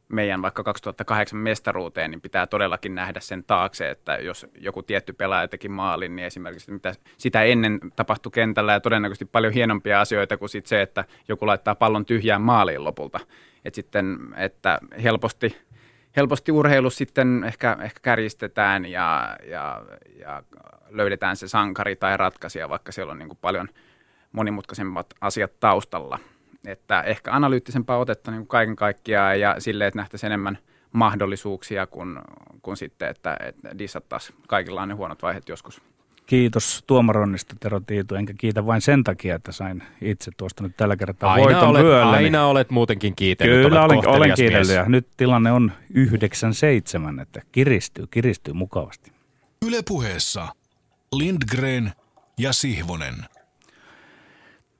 meidän vaikka 2008 mestaruuteen, niin pitää todellakin nähdä sen taakse, että jos joku tietty pelaaja teki maalin, niin esimerkiksi mitä sitä ennen tapahtui kentällä ja todennäköisesti paljon hienompia asioita kuin sit se, että joku laittaa pallon tyhjään maaliin lopulta. Et sitten, että helposti helposti urheilu sitten ehkä, ehkä kärjistetään ja, ja, ja löydetään se sankari tai ratkaisija, vaikka siellä on niin kuin paljon monimutkaisemmat asiat taustalla. Että ehkä analyyttisempaa otetta niin kuin kaiken kaikkiaan ja silleen, että nähtäisiin enemmän mahdollisuuksia kuin, kuin sitten, että, että dissattaisiin kaikilla on ne huonot vaiheet joskus. Kiitos tuomaronnista Tero Tiitu, enkä kiitä vain sen takia, että sain itse tuosta nyt tällä kertaa Aina voiton olet, vyölleni. aina olet muutenkin kiitellyt. Kyllä olet olen, olen kiitellyt ja nyt tilanne on 9-7, että kiristyy, kiristyy mukavasti. Ylepuheessa Lindgren ja Sihvonen.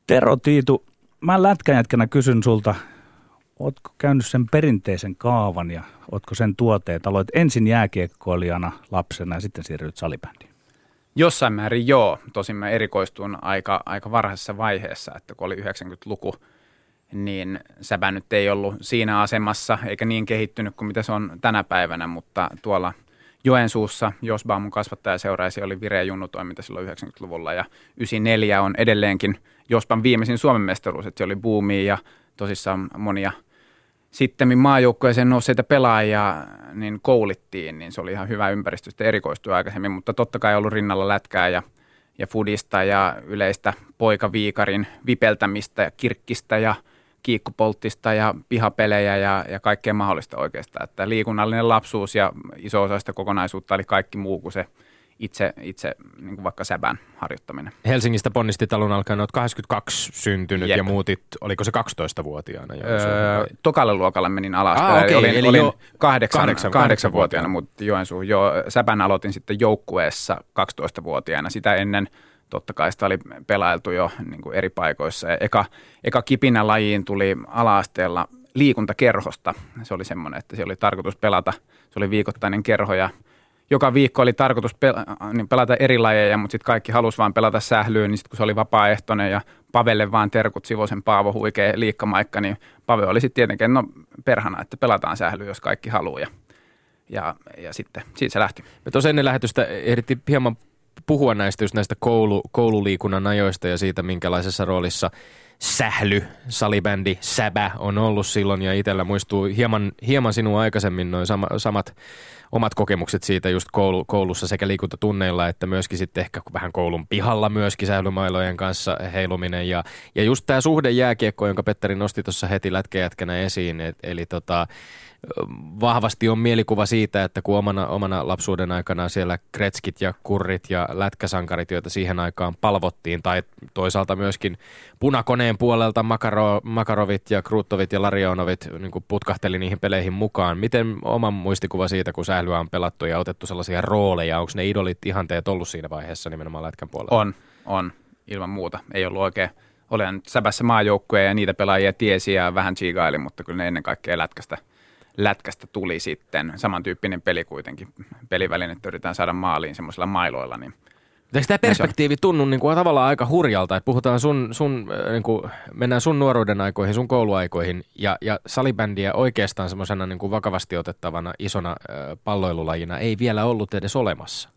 Tero Tiitu, mä lätkäjätkänä kysyn sulta, ootko käynyt sen perinteisen kaavan ja ootko sen tuoteet? Aloit ensin jääkiekkoilijana lapsena ja sitten siirryt salibändiin. Jossain määrin joo, tosin mä erikoistuin aika, aika varhaisessa vaiheessa, että kun oli 90-luku, niin säbä nyt ei ollut siinä asemassa eikä niin kehittynyt kuin mitä se on tänä päivänä, mutta tuolla Joensuussa Josba mun kasvattajaseuraisi oli vireä junnutoiminta silloin 90-luvulla ja 94 on edelleenkin Jospan viimeisin Suomen mestaruus, että se oli boomia ja tosissaan monia sitten maajoukkueeseen nousseita pelaajia niin koulittiin, niin se oli ihan hyvä ympäristö sitten erikoistua aikaisemmin, mutta totta kai ollut rinnalla lätkää ja, ja fudista ja yleistä poikaviikarin vipeltämistä ja kirkkistä ja kiikkupolttista ja pihapelejä ja, ja kaikkea mahdollista oikeastaan. Että liikunnallinen lapsuus ja iso osa sitä kokonaisuutta oli kaikki muu kuin se itse, itse niin kuin vaikka säbän harjoittaminen. Helsingistä ponnistit alun alkaen, olet 82 syntynyt Jep. ja muutit, oliko se 12-vuotiaana? jo? Öö, tokalle luokalle menin alas. Ah, okei, olin, eli olin jo kahdeksan, kahdeksan- vuotiaana, kahdeksanvuotiaana. mutta Joensuun jo säpän aloitin sitten joukkueessa 12-vuotiaana. Sitä ennen totta kai sitä oli pelailtu jo niin kuin eri paikoissa. Ja eka, eka kipinä lajiin tuli ala-asteella liikuntakerhosta. Se oli semmoinen, että siellä oli tarkoitus pelata. Se oli viikoittainen kerho ja joka viikko oli tarkoitus niin pelata eri lajeja, mutta sitten kaikki halusi vaan pelata sählyyn, niin sitten kun se oli vapaaehtoinen ja Pavelle vaan terkut Sivosen Paavo huikea liikkamaikka, niin Pave oli sitten tietenkin, no perhana, että pelataan sählyyn, jos kaikki haluaa. Ja, ja, ja sitten siitä se lähti. Me tuossa ennen lähetystä ehdittiin hieman puhua näistä, just näistä koulu, koululiikunnan ajoista ja siitä, minkälaisessa roolissa sähly, salibändi, säbä on ollut silloin. Ja itsellä muistuu hieman, hieman sinua aikaisemmin noin sama, samat omat kokemukset siitä just koulu, koulussa sekä liikuntatunneilla että myöskin sitten ehkä vähän koulun pihalla myöskin sählymailojen kanssa heiluminen. Ja, ja just tämä suhde jääkiekko, jonka Petteri nosti tuossa heti lätkäjätkänä esiin, et, eli tota, vahvasti on mielikuva siitä, että kun omana, omana lapsuuden aikana siellä kretskit ja kurrit ja lätkäsankarit, joita siihen aikaan palvottiin, tai toisaalta myöskin punakoneen puolelta Makaro, Makarovit ja Kruuttovit ja Larionovit niin putkahteli niihin peleihin mukaan. Miten oman muistikuva siitä, kun sählyä on pelattu ja otettu sellaisia rooleja, onko ne idolit ihanteet ollut siinä vaiheessa nimenomaan lätkän puolella? On, on, ilman muuta. Ei ollut oikein olen säbässä maajoukkuja ja niitä pelaajia tiesi ja vähän chigaili, mutta kyllä ne ennen kaikkea lätkästä – lätkästä tuli sitten samantyyppinen peli kuitenkin. Pelivälinettä yritetään saada maaliin semmoisilla mailoilla, niin Eikö tämä perspektiivi tunnu niin kuin tavallaan aika hurjalta, että puhutaan sun, sun äh, niin kuin, mennään sun nuoruuden aikoihin, sun kouluaikoihin ja, ja salibändiä oikeastaan semmoisena niin kuin vakavasti otettavana isona äh, palloilulajina ei vielä ollut edes olemassa.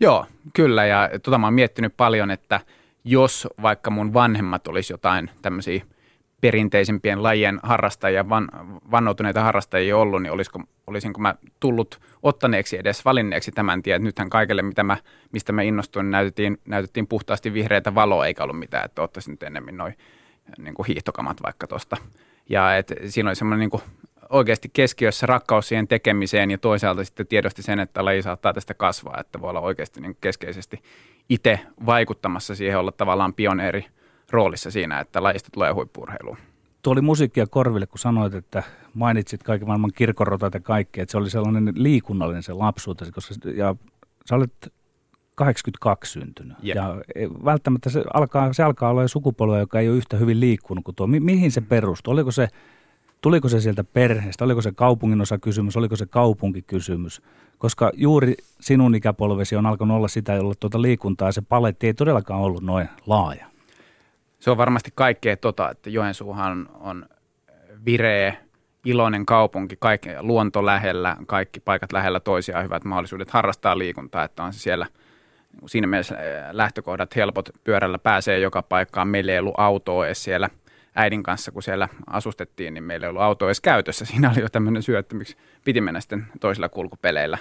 Joo, kyllä ja tota mä oon miettinyt paljon, että jos vaikka mun vanhemmat olisi jotain tämmöisiä – perinteisimpien lajien harrastajia, van, vannoutuneita harrastajia ollut, niin olisiko, olisinko mä tullut ottaneeksi edes valinneeksi tämän tien. Nythän kaikille, mitä mä, mistä mä innostuin, näytettiin, näytettiin puhtaasti vihreitä valoa, eikä ollut mitään, että ottaisin nyt enemmän noin niin kuin hiihtokamat vaikka tuosta. Ja et siinä oli semmoinen niin oikeasti keskiössä rakkaus siihen tekemiseen ja toisaalta sitten tiedosti sen, että laji saattaa tästä kasvaa, että voi olla oikeasti niin keskeisesti itse vaikuttamassa siihen olla tavallaan pioneeri – roolissa siinä, että lajista tulee huippurheilu. Tuo oli musiikkia korville, kun sanoit, että mainitsit kaiken maailman kirkorotat ja kaikkea, että se oli sellainen liikunnallinen se lapsuutesi, koska ja sä olet 82 syntynyt. Yeah. Ja e, välttämättä se alkaa, se alkaa olla jo joka ei ole yhtä hyvin liikkunut kuin tuo. Mi- mihin se perustuu? Oliko se, tuliko se sieltä perheestä? Oliko se kaupungin osa kysymys? Oliko se kaupunkikysymys? Koska juuri sinun ikäpolvesi on alkanut olla sitä, jolla tuota liikuntaa se paletti ei todellakaan ollut noin laaja se on varmasti kaikkea tota, että Joensuuhan on vireä, iloinen kaupunki, kaikki, luonto lähellä, kaikki paikat lähellä toisiaan, hyvät mahdollisuudet harrastaa liikuntaa, että on se siellä siinä mielessä lähtökohdat helpot, pyörällä pääsee joka paikkaan, meillä ei ollut autoa edes siellä äidin kanssa, kun siellä asustettiin, niin meillä ei ollut autoa edes käytössä. Siinä oli jo tämmöinen syy, että miksi piti mennä sitten toisilla kulkupeleillä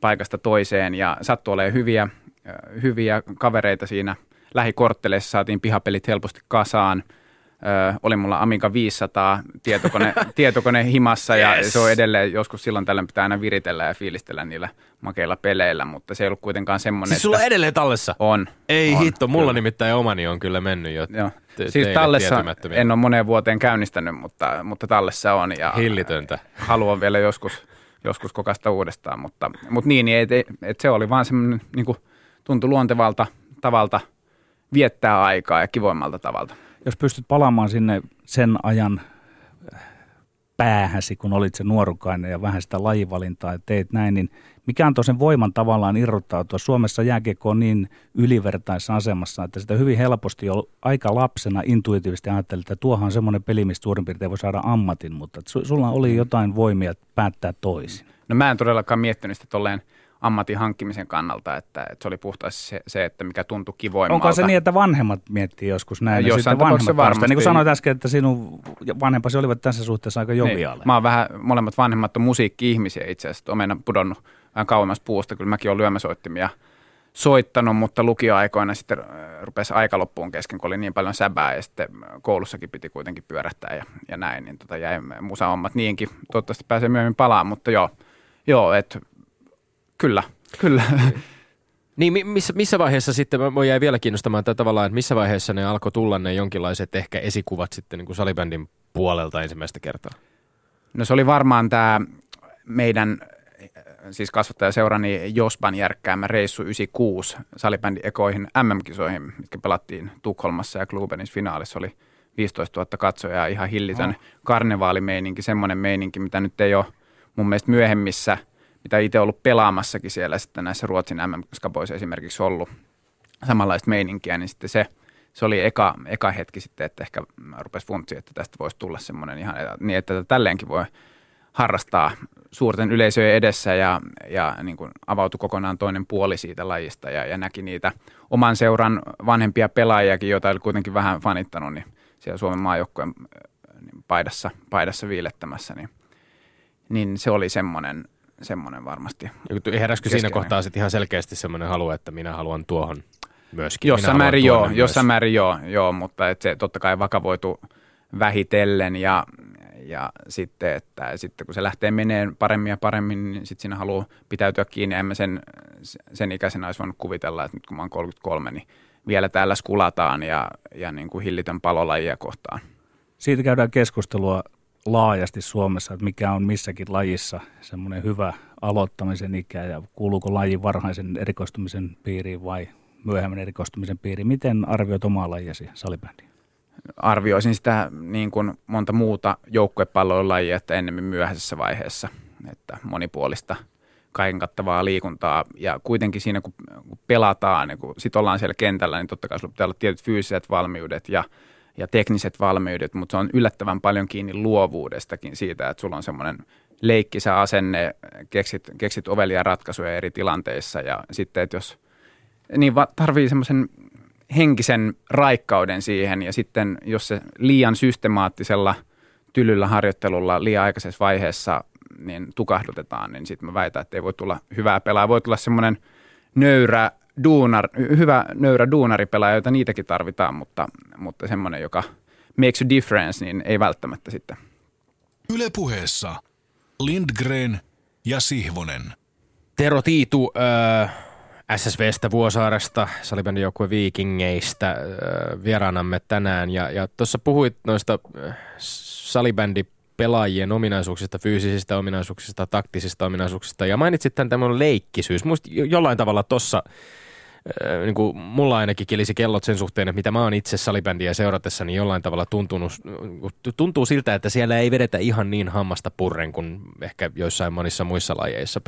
paikasta toiseen ja sattui olemaan hyviä, hyviä kavereita siinä – lähikortteleissa saatiin pihapelit helposti kasaan. Ö, oli mulla Amiga 500 tietokone, tietokone himassa ja yes. se on edelleen joskus silloin tällöin pitää aina viritellä ja fiilistellä niillä makeilla peleillä, mutta se ei ollut kuitenkaan semmoinen, Siis sulla on edelleen tallessa? On. Ei on, hitto, mulla kyllä. nimittäin omani on kyllä mennyt jo. Joo. Te, siis tallessa en ole moneen vuoteen käynnistänyt, mutta, mutta tallessa on. Ja Hillitöntä. Haluan vielä joskus, joskus kokasta uudestaan, mutta, mutta niin, niin et, et se oli vaan semmoinen, niin kuin tuntui luontevalta tavalta – viettää aikaa ja kivoimmalta tavalla. Jos pystyt palaamaan sinne sen ajan äh, päähäsi, kun olit se nuorukainen ja vähän sitä lajivalintaa ja teit näin, niin mikä on tosen voiman tavallaan irrottautua? Suomessa jääkiekko on niin ylivertaisessa asemassa, että sitä hyvin helposti jo aika lapsena intuitiivisesti ajattelit, että tuohan on semmoinen peli, mistä suurin piirtein voi saada ammatin, mutta sulla oli jotain voimia päättää toisin. No mä en todellakaan miettinyt sitä tolleen – ammatin hankkimisen kannalta, että, että se oli puhtaasti se, se, että mikä tuntui kivoimmalta. Onko se niin, että vanhemmat miettii joskus näin? Jossain tapauksessa varmasti. Niin kuin sanoit äsken, että sinun vanhempasi olivat tässä suhteessa aika jovialle. Niin. Mä oon vähän, molemmat vanhemmat on musiikki-ihmisiä itse asiassa. Olen pudonnut vähän kauemmas puusta. Kyllä mäkin olen lyömäsoittimia soittanut, mutta lukioaikoina sitten äh, rupesi aika loppuun kesken, kun oli niin paljon säbää ja sitten koulussakin piti kuitenkin pyörähtää ja, ja näin, niin tota jäi musa-hommat niinkin. Toivottavasti pääsee myöhemmin palaamaan, mutta joo, joo että Kyllä, kyllä. Niin, missä, missä vaiheessa sitten, mä jäi vielä kiinnostamaan että tavallaan, että missä vaiheessa ne alkoi tulla ne jonkinlaiset ehkä esikuvat sitten niin kuin salibändin puolelta ensimmäistä kertaa? No se oli varmaan tämä meidän siis kasvattajaseurani Josban järkkäämä reissu 96 salibändi ekoihin MM-kisoihin, mitkä pelattiin Tukholmassa ja Klubenis finaalissa oli 15 000 katsojaa, ihan hillitön oh. karnevaalimeininki, semmoinen meininki, mitä nyt ei ole mun mielestä myöhemmissä – mitä itse ollut pelaamassakin siellä sitten näissä Ruotsin MM-skaboissa esimerkiksi ollut samanlaista meininkiä, niin sitten se, se oli eka, eka hetki sitten, että ehkä rupesi funtsi, että tästä voisi tulla semmoinen ihan, niin että tälleenkin voi harrastaa suurten yleisöjen edessä ja, ja niin kuin avautui kokonaan toinen puoli siitä lajista ja, ja näki niitä oman seuran vanhempia pelaajiakin, joita oli kuitenkin vähän fanittanut, niin siellä Suomen maajoukkueen niin paidassa, paidassa viilettämässä, niin, niin se oli semmoinen, semmoinen varmasti. Heräskö siinä kohtaa sitten ihan selkeästi semmoinen halu, että minä haluan tuohon myöskin? Jossain määrin joo, jossain määrin joo, joo, mutta et se totta kai vakavoitu vähitellen ja, ja sitten, että sitten kun se lähtee meneen paremmin ja paremmin, niin sitten siinä haluaa pitäytyä kiinni. En mä sen, sen ikäisenä olisi voinut kuvitella, että nyt kun mä oon 33, niin vielä täällä skulataan ja, ja niin kuin hillitön palolajia kohtaan. Siitä käydään keskustelua laajasti Suomessa, että mikä on missäkin lajissa semmoinen hyvä aloittamisen ikä ja kuuluuko laji varhaisen erikoistumisen piiriin vai myöhemmän erikoistumisen piiriin. Miten arvioit omaa lajiasi salibändiä? Arvioisin sitä niin kuin monta muuta joukkuepallolajia, että ennemmin myöhäisessä vaiheessa, että monipuolista kaiken kattavaa liikuntaa ja kuitenkin siinä kun pelataan, niin kun sit ollaan siellä kentällä, niin totta kai sulla pitää olla tietyt fyysiset valmiudet ja – ja tekniset valmiudet, mutta se on yllättävän paljon kiinni luovuudestakin siitä, että sulla on semmoinen leikkisä asenne, keksit, keksit ovelia ratkaisuja eri tilanteissa ja sitten, että jos niin tarvii semmoisen henkisen raikkauden siihen ja sitten jos se liian systemaattisella tylyllä harjoittelulla liian aikaisessa vaiheessa niin tukahdutetaan, niin sitten mä väitän, että ei voi tulla hyvää pelaa. Voi tulla semmoinen nöyrä duunar, hyvä nöyrä duunaripelaaja, joita niitäkin tarvitaan, mutta, mutta semmoinen, joka makes a difference, niin ei välttämättä sitten. Ylepuheessa Lindgren ja Sihvonen. Tero Tiitu äh, SSVstä Vuosaaresta, salibändin joukkue Viikingeistä äh, vieraanamme tänään. Ja, ja tuossa puhuit noista äh, salibändi pelaajien ominaisuuksista, fyysisistä ominaisuuksista, taktisista ominaisuuksista ja mainitsit tämän tämmöinen leikkisyys. Muista jollain tavalla tuossa niin kuin mulla ainakin kilisi kellot sen suhteen, että mitä mä oon itse salibändiä seuratessa, niin jollain tavalla tuntunut, tuntuu siltä, että siellä ei vedetä ihan niin hammasta purren kuin ehkä joissain monissa muissa lajeissa.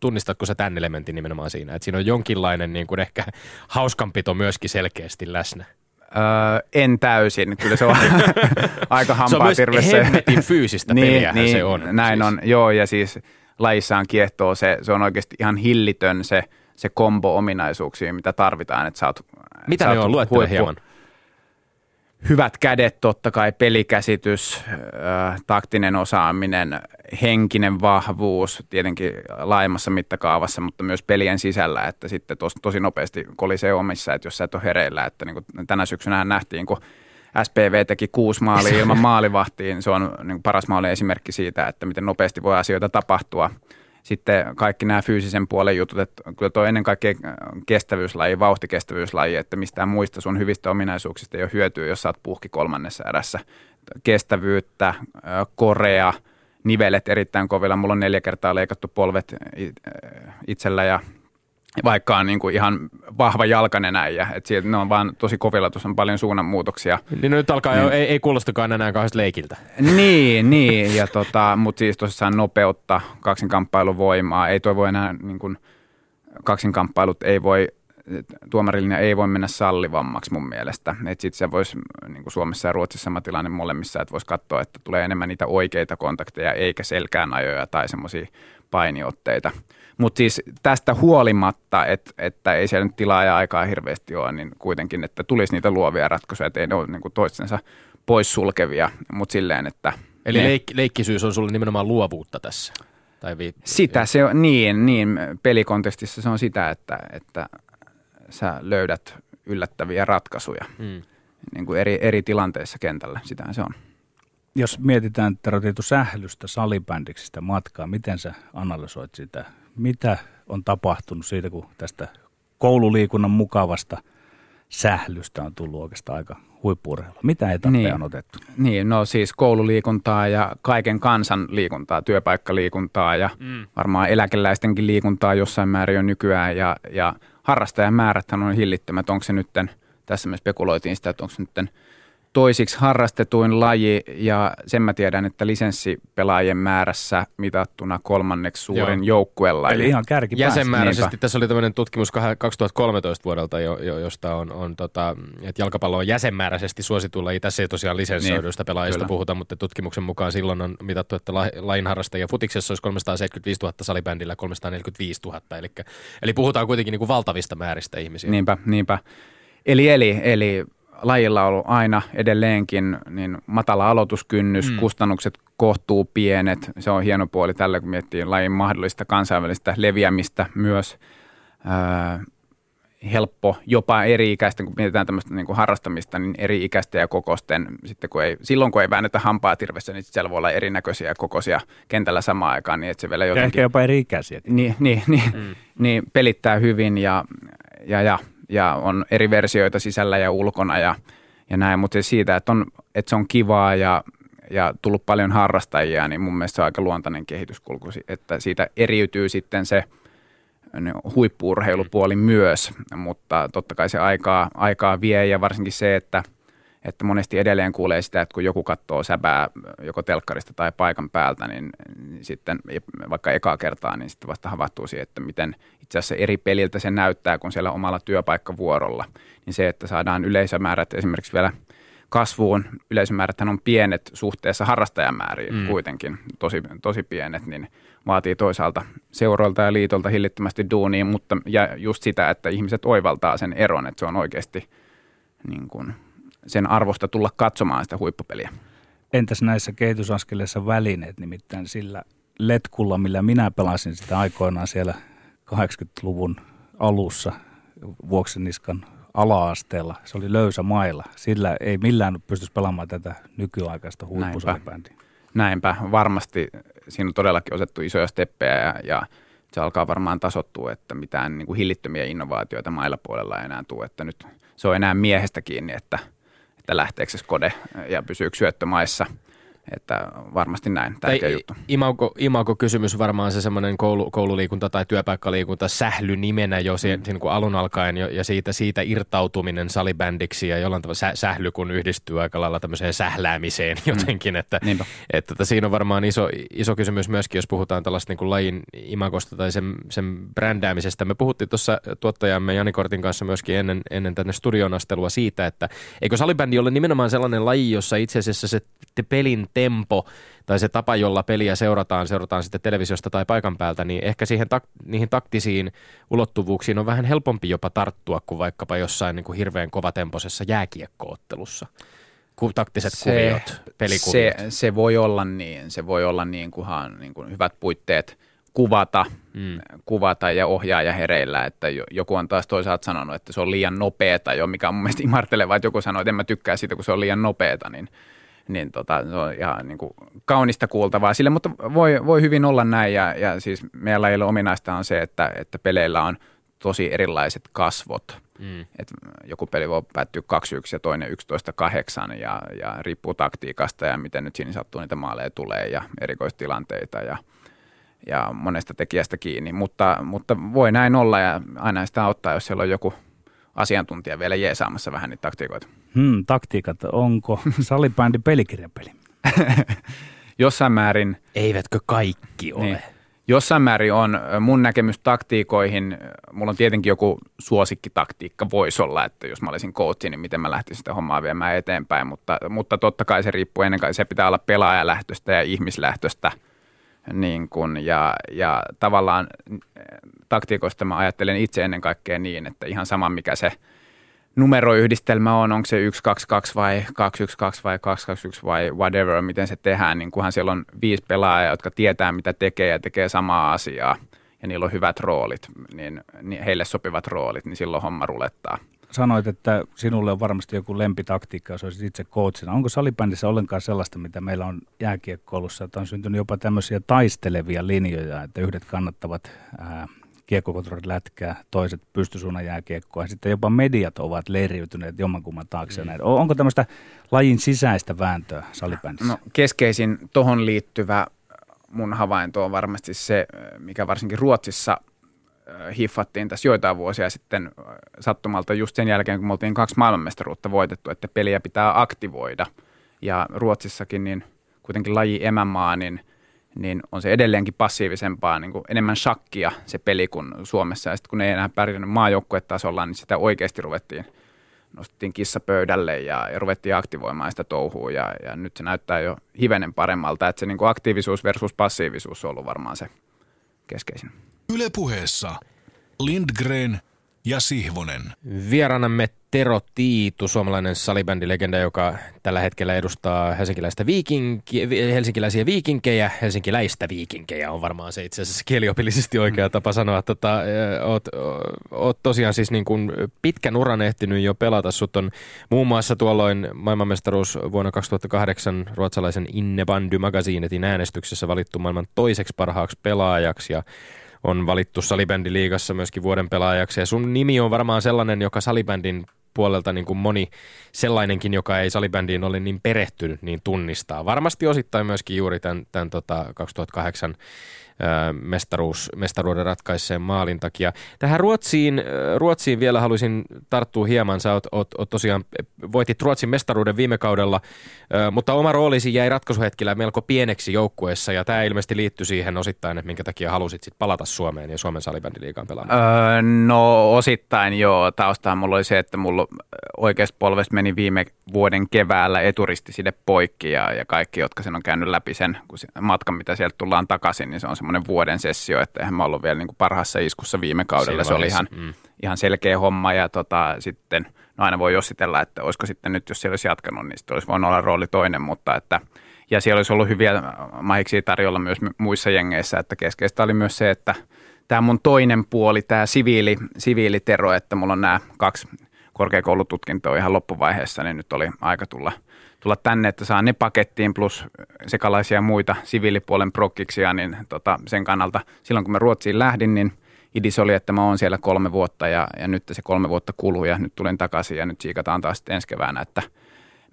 Tunnistatko sä tämän elementin nimenomaan siinä, että siinä on jonkinlainen niin kuin ehkä hauskanpito myöskin selkeästi läsnä? Öö, en täysin. Kyllä se on aika hampaa Se on myös hemmetin fyysistä niin, niin, se on. Näin siis. on, joo, ja siis lajissaan kiehtoo se, se on oikeasti ihan hillitön se – se kombo-ominaisuuksia, mitä tarvitaan, että sä oot, Mitä sä ne on? Luettele hieman. Hyvät kädet, totta kai pelikäsitys, äh, taktinen osaaminen, henkinen vahvuus, tietenkin laajemmassa mittakaavassa, mutta myös pelien sisällä, että sitten tos, tosi nopeasti kolisee omissa, että jos sä et ole hereillä, että niin kuin tänä syksynä nähtiin, kun SPV teki kuusi maalia ilman maalivahtiin, se on niin paras maali esimerkki siitä, että miten nopeasti voi asioita tapahtua – sitten kaikki nämä fyysisen puolen jutut, että kyllä tuo ennen kaikkea kestävyyslaji, vauhtikestävyyslaji, että mistään muista sun hyvistä ominaisuuksista ei ole hyötyä, jos saat puhki kolmannessa erässä. Kestävyyttä, korea, nivelet erittäin kovilla. Mulla on neljä kertaa leikattu polvet itsellä ja vaikka on niin kuin ihan vahva jalkainen äijä, että siitä, ne on vaan tosi kovilla, tuossa on paljon suunnanmuutoksia. Niin no nyt alkaa niin. jo, ei, ei kuulostakaan enää kauheasti leikiltä. Niin, niin ja tota, mutta siis tosissaan nopeutta, kaksinkamppailuvoimaa, ei toi voi enää niin kuin, kaksinkamppailut ei voi, tuomarillinen ei voi mennä sallivammaksi mun mielestä. Että sitten se voisi, niin kuin Suomessa ja Ruotsissa sama tilanne molemmissa, että voisi katsoa, että tulee enemmän niitä oikeita kontakteja eikä selkään ajoja tai semmoisia painiotteita. Mutta siis tästä huolimatta, että, että ei siellä nyt tilaa ja aikaa hirveästi ole, niin kuitenkin, että tulisi niitä luovia ratkaisuja, että ei ne ole niin kuin toistensa poissulkevia, mutta silleen, että... Eli ne, leik- leikkisyys on sulle nimenomaan luovuutta tässä? Tai vi- sitä se on, niin, niin, pelikontekstissa se on sitä, että, että sä löydät yllättäviä ratkaisuja mm. niin kuin eri, eri tilanteissa kentällä, sitähän se on. Jos mietitään Terotiitu sählystä salibändiksi sitä matkaa, miten sä analysoit sitä mitä on tapahtunut siitä, kun tästä koululiikunnan mukavasta sählystä on tullut oikeastaan aika huippuurheilua? Mitä etappeja niin, on otettu? Niin, no siis koululiikuntaa ja kaiken kansan liikuntaa, työpaikkaliikuntaa ja mm. varmaan eläkeläistenkin liikuntaa jossain määrin jo nykyään ja, ja harrastajamäärät on hillittömät. Onko se nytten, tässä me spekuloitiin sitä, että onko se nytten – toisiksi harrastetuin laji ja sen mä tiedän, että lisenssipelaajien määrässä mitattuna kolmanneksi suurin joukkuelaji. Eli ihan kärki Jäsenmääräisesti. Niinpä. Tässä oli tämmöinen tutkimus 2013 vuodelta, jo, jo, josta on, on tota, että jalkapallo on jäsenmääräisesti suosituin laji. Tässä ei tosiaan lisenssoiduista niin, pelaajista kyllä. puhuta, mutta tutkimuksen mukaan silloin on mitattu, että lajin harrastajia futiksessa olisi 375 000, salibändillä 345 000. Eli, eli puhutaan kuitenkin niin kuin valtavista määristä ihmisiä. Niinpä, niinpä. Eli, eli, eli lajilla on ollut aina edelleenkin niin matala aloituskynnys, mm. kustannukset kohtuu pienet. Se on hieno puoli tällä, kun miettii lajin mahdollista kansainvälistä leviämistä myös. Öö, helppo jopa eri-ikäisten, kun mietitään tämmöistä niin kuin harrastamista, niin eri-ikäisten ja kokosten, sitten kun ei, silloin kun ei väännetä hampaa tirvessä, niin siellä voi olla erinäköisiä kokoisia kentällä samaan aikaan, niin että se vielä jotenkin... Ja ehkä jopa eri-ikäisiä. Niin, niin, niin, mm. niin pelittää hyvin ja, ja, ja, ja on eri versioita sisällä ja ulkona ja, ja näin, mutta siitä, että, on, että se on kivaa ja, ja tullut paljon harrastajia, niin mun mielestä se on aika luontainen kehityskulku, että siitä eriytyy sitten se – huippuurheilupuoli myös, mutta totta kai se aikaa, aikaa vie ja varsinkin se, että, että monesti edelleen kuulee sitä, että kun joku katsoo säbää joko telkkarista tai paikan päältä, niin sitten vaikka ekaa kertaa, niin sitten vasta havahtuu siihen, että miten itse asiassa eri peliltä se näyttää kuin siellä omalla työpaikkavuorolla. Niin se, että saadaan yleisömäärät esimerkiksi vielä kasvuun, yleisömäärät on pienet suhteessa harrastajamääriin mm. kuitenkin, tosi, tosi pienet, niin – vaatii toisaalta seuroilta ja liitolta hillittömästi duuniin, mutta ja just sitä, että ihmiset oivaltaa sen eron, että se on oikeasti niin kuin sen arvosta tulla katsomaan sitä huippupeliä. Entäs näissä kehitysaskeleissa välineet, nimittäin sillä letkulla, millä minä pelasin sitä aikoinaan siellä 80-luvun alussa Vuokseniskan ala-asteella. Se oli löysä mailla. Sillä ei millään pystyisi pelaamaan tätä nykyaikaista huippusalibändiä. Näinpä, varmasti siinä on todellakin osettu isoja steppejä ja, ja se alkaa varmaan tasottua, että mitään niin kuin hillittömiä innovaatioita mailla puolella ei enää tule, että nyt se on enää miehestä kiinni, että, että lähteekö se skode ja pysyykö syöttömaissa – että varmasti näin, tärkeä tai juttu. Imago, imago kysymys varmaan se semmoinen koulu, koululiikunta tai työpaikkaliikunta sähly nimenä jo siinä, mm. kun alun alkaen jo, ja siitä, siitä irtautuminen salibändiksi ja jollain tavalla sä, sähly kun yhdistyy aika lailla tämmöiseen sähläämiseen mm. jotenkin, että, että, että siinä on varmaan iso, iso kysymys myöskin, jos puhutaan tällaista niin kuin lajin imagosta tai sen, sen brändäämisestä. Me puhuttiin tuossa tuottajamme Jani Kortin kanssa myöskin ennen, ennen tänne studionastelua siitä, että eikö salibändi ole nimenomaan sellainen laji, jossa itse asiassa se pelin tempo tai se tapa, jolla peliä seurataan, seurataan sitten televisiosta tai paikan päältä, niin ehkä siihen tak- niihin taktisiin ulottuvuuksiin on vähän helpompi jopa tarttua kuin vaikkapa jossain niin kuin hirveän kovatempoisessa jääkiekkoottelussa. Ku- taktiset se, kuviot, pelikuviot. Se, se voi olla niin, se voi olla niin, kunhan niin kuin hyvät puitteet kuvata, mm. kuvata ja ohjaaja hereillä, että joku on taas toisaalta sanonut, että se on liian nopeeta jo, mikä on mun mielestä imartelevaa, että joku sanoo, että en mä tykkää siitä, kun se on liian nopeeta, niin – niin tota, se on ihan niin kuin kaunista kuultavaa sille, mutta voi, voi hyvin olla näin ja, ja siis meidän lajilla ominaista on se, että, että peleillä on tosi erilaiset kasvot. Mm. Et joku peli voi päättyä 2-1 ja toinen 11-8 ja, ja riippuu taktiikasta ja miten nyt siinä sattuu niitä maaleja tulee ja erikoistilanteita ja, ja monesta tekijästä kiinni. Mutta, mutta voi näin olla ja aina sitä auttaa, jos siellä on joku asiantuntija vielä jeesaamassa vähän niitä taktiikoita. Hmm, taktiikat, onko salibändi pelikirjapeli? Jossain määrin. Eivätkö kaikki ole? Niin. Jossain määrin on mun näkemys taktiikoihin. Mulla on tietenkin joku suosikkitaktiikka voisi olla, että jos mä olisin coachi, niin miten mä lähtisin sitä hommaa viemään eteenpäin. Mutta, mutta totta kai se riippuu ennen kaikkea, se pitää olla pelaajalähtöistä ja ihmislähtöistä. Niin kun, ja, ja tavallaan taktiikoista mä ajattelen itse ennen kaikkea niin, että ihan sama mikä se – numeroyhdistelmä on, onko se 122 vai 212 vai 221 vai whatever, miten se tehdään, niin kunhan siellä on viisi pelaajaa, jotka tietää mitä tekee ja tekee samaa asiaa ja niillä on hyvät roolit, niin, niin heille sopivat roolit, niin silloin homma rulettaa. Sanoit, että sinulle on varmasti joku lempitaktiikka, jos olisit itse coachina. Onko salibändissä ollenkaan sellaista, mitä meillä on jääkiekkoulussa, että on syntynyt jopa tämmöisiä taistelevia linjoja, että yhdet kannattavat ää, kiekkokontrollit lätkää, toiset pystysuunnan jääkiekkoa. Sitten jopa mediat ovat leiriytyneet jommankumman taakse. Mm. Onko tämmöistä lajin sisäistä vääntöä salibändissä? No, keskeisin tuohon liittyvä mun havainto on varmasti se, mikä varsinkin Ruotsissa hiffattiin tässä joitain vuosia sitten äh, sattumalta just sen jälkeen, kun me oltiin kaksi maailmanmestaruutta voitettu, että peliä pitää aktivoida. Ja Ruotsissakin niin kuitenkin laji emämaa, niin – niin on se edelleenkin passiivisempaa, niin kuin enemmän shakkia se peli kuin Suomessa. Ja sitten kun ei enää pärjännyt maajoukkuetasolla, niin sitä oikeasti ruvettiin, nostettiin kissa pöydälle ja, ja ruvettiin aktivoimaan sitä touhua. Ja, ja nyt se näyttää jo hivenen paremmalta, että se niin kuin aktiivisuus versus passiivisuus on ollut varmaan se keskeisin. Ylepuheessa Lindgren ja Sihvonen. Vieraanamme Tero Tiitu, suomalainen salibändilegenda, joka tällä hetkellä edustaa helsinkiläistä viikinki, helsinkiläisiä viikinkejä. Helsinkiläistä viikinkejä on varmaan se itse asiassa kieliopillisesti oikea tapa sanoa. Tota, oot, oot tosiaan siis niin kuin pitkän uran ehtinyt jo pelata. Sut on muun muassa tuolloin maailmanmestaruus vuonna 2008 ruotsalaisen Innebandy Magazinetin äänestyksessä valittu maailman toiseksi parhaaksi pelaajaksi ja on valittu salibändiliigassa myöskin vuoden pelaajaksi. Ja sun nimi on varmaan sellainen, joka salibändin puolelta niin kuin moni sellainenkin, joka ei salibändiin ole niin perehtynyt, niin tunnistaa. Varmasti osittain myöskin juuri tämän, tämän tota 2008 mestaruus, mestaruuden ratkaiseen maalin takia. Tähän Ruotsiin, Ruotsiin vielä haluaisin tarttua hieman. Sä oot, oot, oot tosiaan, voitit Ruotsin mestaruuden viime kaudella, mutta oma roolisi jäi ratkaisuhetkellä melko pieneksi joukkueessa ja tämä ilmeisesti liittyy siihen osittain, että minkä takia halusit sit palata Suomeen ja Suomen salibändiliigaan pelaamaan. Öö, no osittain joo. Taustaan mulla oli se, että mulla oikeasta polvesta meni viime vuoden keväällä eturisti sinne poikki ja, ja kaikki, jotka sen on käynyt läpi sen matkan, mitä sieltä tullaan takaisin, niin se on semmoinen vuoden sessio, että eihän mä ollut vielä niin kuin parhaassa iskussa viime kaudella. se oli ihan, mm. ihan selkeä homma ja tota, sitten no aina voi jossitella, että olisiko sitten nyt, jos siellä olisi jatkanut, niin sitten olisi voinut olla rooli toinen, mutta että ja siellä olisi ollut hyviä mahiksi tarjolla myös muissa jengeissä, että keskeistä oli myös se, että tämä mun toinen puoli, tämä siviili, siviilitero, että mulla on nämä kaksi korkeakoulututkintoa ihan loppuvaiheessa, niin nyt oli aika tulla, tulla tänne, että saa ne pakettiin plus sekalaisia muita siviilipuolen prokkiksia, niin tota, sen kannalta silloin kun mä Ruotsiin lähdin, niin idis oli, että mä oon siellä kolme vuotta ja, ja nyt se kolme vuotta kuluu ja nyt tulen takaisin ja nyt siikataan taas sitten ensi keväänä, että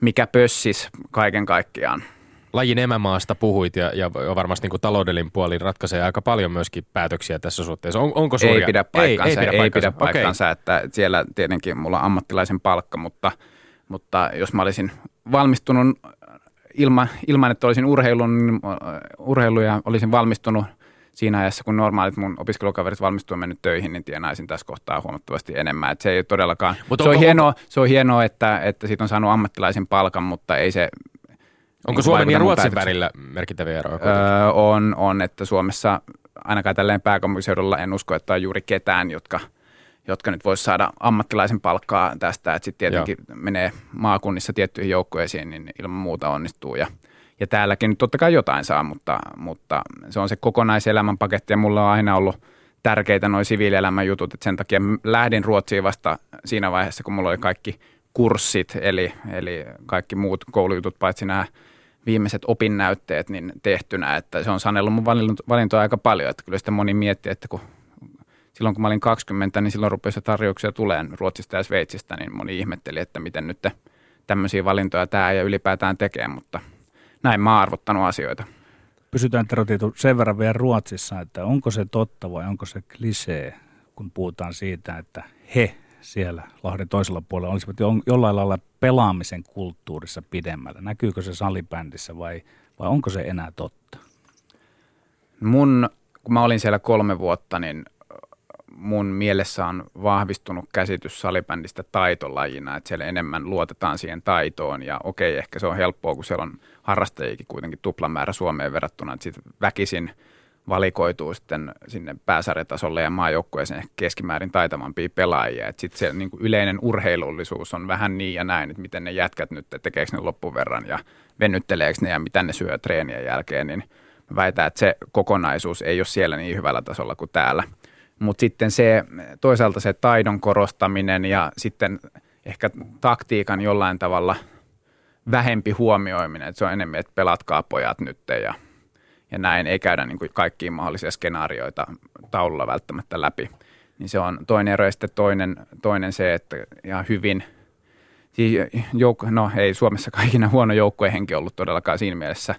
mikä pössis kaiken kaikkiaan – lajin emämaasta puhuit ja, ja varmasti niin kuin taloudellinen puoli ratkaisee aika paljon myöskin päätöksiä tässä suhteessa. On, onko suuria? Ei pidä paikkansa, ei, ei pidä paikkansa, ei pidä paikkansa okay. että siellä tietenkin mulla on ammattilaisen palkka, mutta, mutta jos mä olisin valmistunut ilma, ilman, että olisin urheilun, urheilu ja olisin valmistunut siinä ajassa, kun normaalit mun opiskelukaverit valmistuivat mennyt töihin, niin tienaisin tässä kohtaa huomattavasti enemmän. Et se ei todellakaan, Mut se, on hienoa, se on hienoa, että, että siitä on saanut ammattilaisen palkan, mutta ei se Onko Suomen ja Ruotsin välillä merkittäviä eroja? Öö, on, on, että Suomessa ainakaan tälleen pääkaupunkiseudulla en usko, että on juuri ketään, jotka, jotka nyt voisi saada ammattilaisen palkkaa tästä. Että sitten tietenkin Joo. menee maakunnissa tiettyihin joukkueisiin, niin ilman muuta onnistuu. Ja, ja täälläkin nyt totta kai jotain saa, mutta, mutta se on se kokonaiselämän paketti ja mulla on aina ollut tärkeitä noin siviilielämän jutut, että sen takia lähdin Ruotsiin vasta siinä vaiheessa, kun mulla oli kaikki kurssit, eli, eli kaikki muut koulujutut, paitsi nämä viimeiset opinnäytteet niin tehtynä, että se on sanellut mun valintoa aika paljon, että kyllä sitä moni miettii, että kun silloin kun mä olin 20, niin silloin rupesi tarjouksia tulemaan Ruotsista ja Sveitsistä, niin moni ihmetteli, että miten nyt tämmöisiä valintoja tämä ja ylipäätään tekee, mutta näin mä oon arvottanut asioita. Pysytään Terotitu sen verran vielä Ruotsissa, että onko se totta vai onko se klisee, kun puhutaan siitä, että he siellä Lahden toisella puolella olisivat jo, jollain lailla pelaamisen kulttuurissa pidemmällä? Näkyykö se salibändissä vai, vai onko se enää totta? Mun, kun mä olin siellä kolme vuotta, niin mun mielessä on vahvistunut käsitys salibändistä taitolajina, että siellä enemmän luotetaan siihen taitoon ja okei, ehkä se on helppoa, kun siellä on harrastajikin kuitenkin tuplamäärä Suomeen verrattuna, että sitten väkisin – valikoituu sitten sinne pääsarjatasolle ja maajoukkueeseen keskimäärin taitavampia pelaajia. Sitten se niin kuin yleinen urheilullisuus on vähän niin ja näin, että miten ne jätkät nyt, tekeekö ne loppuverran ja venytteleekö ne ja mitä ne syö treenien jälkeen, niin väitän, että se kokonaisuus ei ole siellä niin hyvällä tasolla kuin täällä. Mutta sitten se toisaalta se taidon korostaminen ja sitten ehkä taktiikan jollain tavalla vähempi huomioiminen, että se on enemmän, että pelatkaa pojat nyt ja – ja näin ei käydä niin kuin kaikkia mahdollisia skenaarioita taululla välttämättä läpi. Niin se on toinen ero ja sitten toinen, toinen se, että ihan hyvin, siis jouk- no ei Suomessa kaikina huono joukkuehenki ollut todellakaan siinä mielessä,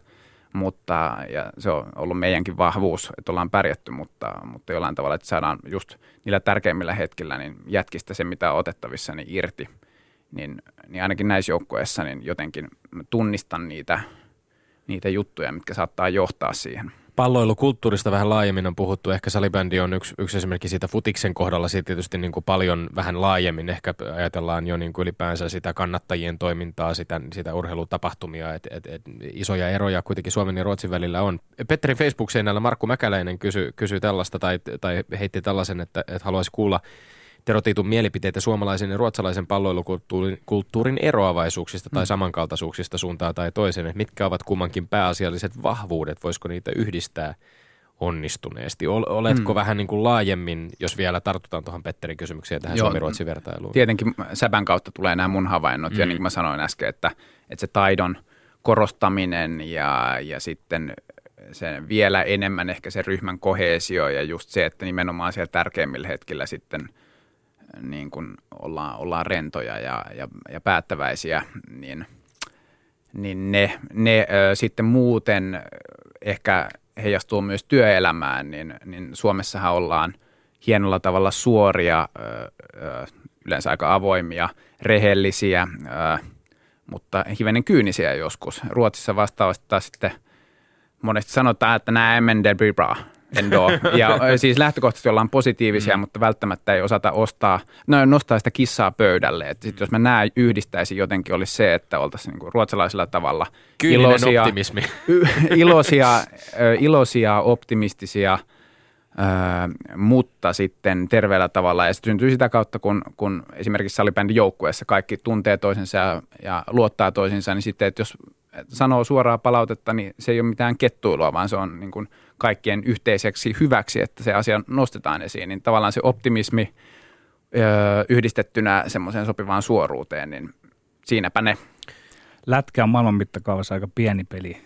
mutta ja se on ollut meidänkin vahvuus, että ollaan pärjätty, mutta, mutta jollain tavalla, että saadaan just niillä tärkeimmillä hetkillä niin jätkistä se, mitä on otettavissa, niin irti. Niin, niin ainakin näissä joukkueissa niin jotenkin tunnistan niitä – niitä juttuja, mitkä saattaa johtaa siihen. Palloilukulttuurista vähän laajemmin on puhuttu. Ehkä salibändi on yksi, yksi esimerkki siitä futiksen kohdalla. Siitä tietysti niin kuin paljon vähän laajemmin ehkä ajatellaan jo niin kuin ylipäänsä sitä kannattajien toimintaa, sitä, sitä urheilutapahtumia. Et, et, et, isoja eroja kuitenkin Suomen ja Ruotsin välillä on. Petterin Facebook-seinällä Markku Mäkäläinen kysyi kysy tällaista tai, tai heitti tällaisen, että, että haluaisi kuulla Tero Tiitun mielipiteitä suomalaisen ja ruotsalaisen palloilukulttuurin kulttuurin eroavaisuuksista tai samankaltaisuuksista suuntaan tai toiseen. Että mitkä ovat kummankin pääasialliset vahvuudet? Voisiko niitä yhdistää onnistuneesti? Oletko mm. vähän niin kuin laajemmin, jos vielä tartutaan tuohon Petterin kysymykseen tähän Suomi-Ruotsin vertailuun? Tietenkin säbän kautta tulee nämä mun havainnot mm. ja niin kuin mä sanoin äsken, että, että se taidon korostaminen ja, ja sitten se vielä enemmän ehkä se ryhmän kohesio ja just se, että nimenomaan siellä tärkeimmillä hetkillä sitten niin kuin ollaan, ollaan rentoja ja, ja, ja päättäväisiä, niin, niin ne, ne ö, sitten muuten ehkä heijastuu myös työelämään, niin, niin Suomessahan ollaan hienolla tavalla suoria, yleensä aika avoimia, rehellisiä, mutta hivenen kyynisiä joskus. Ruotsissa vastaavasti taas sitten monesti sanotaan, että nämä emmen bra. Endo. Ja siis lähtökohtaisesti ollaan positiivisia, mm. mutta välttämättä ei osata ostaa, no, nostaa sitä kissaa pöydälle. Että sit jos mä nämä yhdistäisin jotenkin, olisi se, että oltaisiin niinku ruotsalaisella tavalla Kyyninen iloisia, optimismi. iloisia, iloisia, optimistisia, mutta sitten terveellä tavalla. Ja se syntyy sitä kautta, kun, kun esimerkiksi salibändin joukkueessa kaikki tuntee toisensa ja, ja luottaa toisinsa, niin sitten, että jos sanoo suoraa palautetta, niin se ei ole mitään kettuilua, vaan se on niin kuin – kaikkien yhteiseksi hyväksi, että se asia nostetaan esiin, niin tavallaan se optimismi öö, yhdistettynä semmoiseen sopivaan suoruuteen, niin siinäpä ne. Lätkä on maailman mittakaavassa aika pieni peli,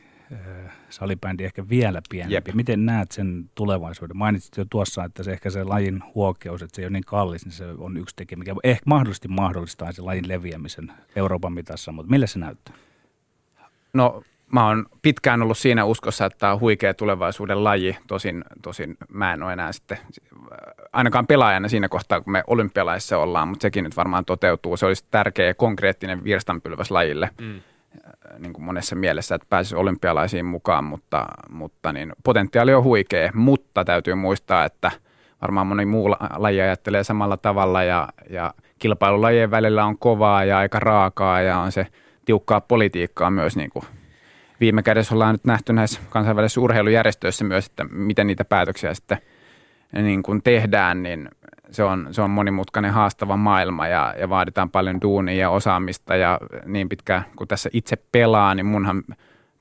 salibändi ehkä vielä pienempi. Jep. Miten näet sen tulevaisuuden? Mainitsit jo tuossa, että se ehkä se lajin huokeus, että se ei ole niin kallis, niin se on yksi tekijä, mikä ehkä mahdollisesti mahdollistaa sen lajin leviämisen Euroopan mitassa, mutta millä se näyttää? No mä oon pitkään ollut siinä uskossa, että tämä on huikea tulevaisuuden laji. Tosin, tosin mä en ole enää sitten ainakaan pelaajana siinä kohtaa, kun me olympialaissa ollaan, mutta sekin nyt varmaan toteutuu. Se olisi tärkeä ja konkreettinen virstanpylväs lajille. Mm. Niin kuin monessa mielessä, että pääsisi olympialaisiin mukaan, mutta, mutta niin, potentiaali on huikea, mutta täytyy muistaa, että varmaan moni muu laji ajattelee samalla tavalla ja, ja kilpailulajien välillä on kovaa ja aika raakaa ja on se tiukkaa politiikkaa myös niin kuin viime kädessä ollaan nyt nähty näissä kansainvälisissä urheilujärjestöissä myös, että miten niitä päätöksiä sitten niin kuin tehdään, niin se on, se on monimutkainen haastava maailma ja, ja vaaditaan paljon duunia ja osaamista ja niin pitkään kun tässä itse pelaa, niin munhan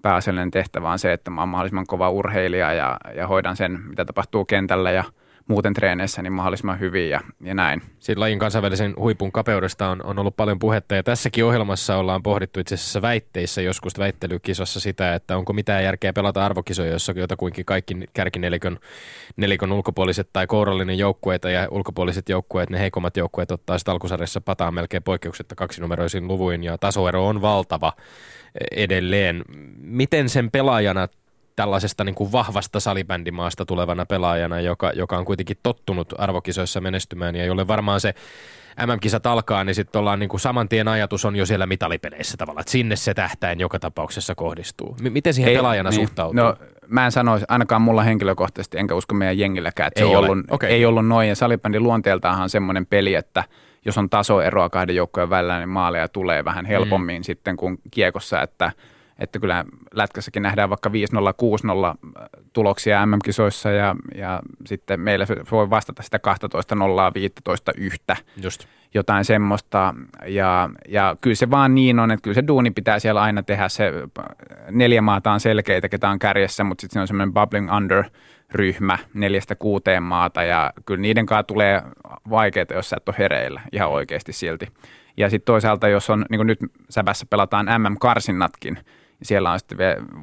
pääasiallinen tehtävä on se, että mä oon mahdollisimman kova urheilija ja, ja hoidan sen, mitä tapahtuu kentällä ja – muuten treeneissä niin mahdollisimman hyvin ja, ja näin. Siitä lajin kansainvälisen huipun kapeudesta on, on ollut paljon puhetta ja tässäkin ohjelmassa ollaan pohdittu itse asiassa väitteissä joskus väittelykisassa sitä, että onko mitään järkeä pelata arvokisoja, jossa jotakuinkin kaikki kärkinelikon nelikon ulkopuoliset tai kourallinen joukkueita ja ulkopuoliset joukkueet, ne heikommat joukkueet ottaa sitten alkusarjassa pataan melkein poikkeuksetta kaksinumeroisin luvuin ja tasoero on valtava edelleen. Miten sen pelaajana tällaisesta niin kuin vahvasta salibändimaasta tulevana pelaajana, joka, joka on kuitenkin tottunut arvokisoissa menestymään ja jolle varmaan se MM-kisat alkaa, niin sitten ollaan niin kuin saman tien ajatus on jo siellä mitalipeleissä tavallaan, että sinne se tähtäin joka tapauksessa kohdistuu. M- miten siihen Ei, pelaajana niin, suhtautuu? No, mä en sanoisi, ainakaan mulla henkilökohtaisesti, enkä usko meidän jengilläkään, että ei se ollut, okay. ei ollut noin. Ja salibändin luonteeltaan on semmoinen peli, että jos on tasoeroa kahden joukkojen välillä, niin maaleja tulee vähän helpommin mm. sitten kuin kiekossa, että – että kyllä lätkässäkin nähdään vaikka 5-0, 6-0 tuloksia MM-kisoissa ja, ja sitten meillä se voi vastata sitä 12 0 15 yhtä. Just. Jotain semmoista. Ja, ja kyllä se vaan niin on, että kyllä se duuni pitää siellä aina tehdä. Se neljä maata on selkeitä, ketä on kärjessä, mutta sitten se on semmoinen bubbling under ryhmä neljästä kuuteen maata ja kyllä niiden kanssa tulee vaikeita, jos sä et ole hereillä ihan oikeasti silti. Ja sitten toisaalta, jos on, niin kuin nyt Säbässä pelataan MM-karsinnatkin, siellä on sitten,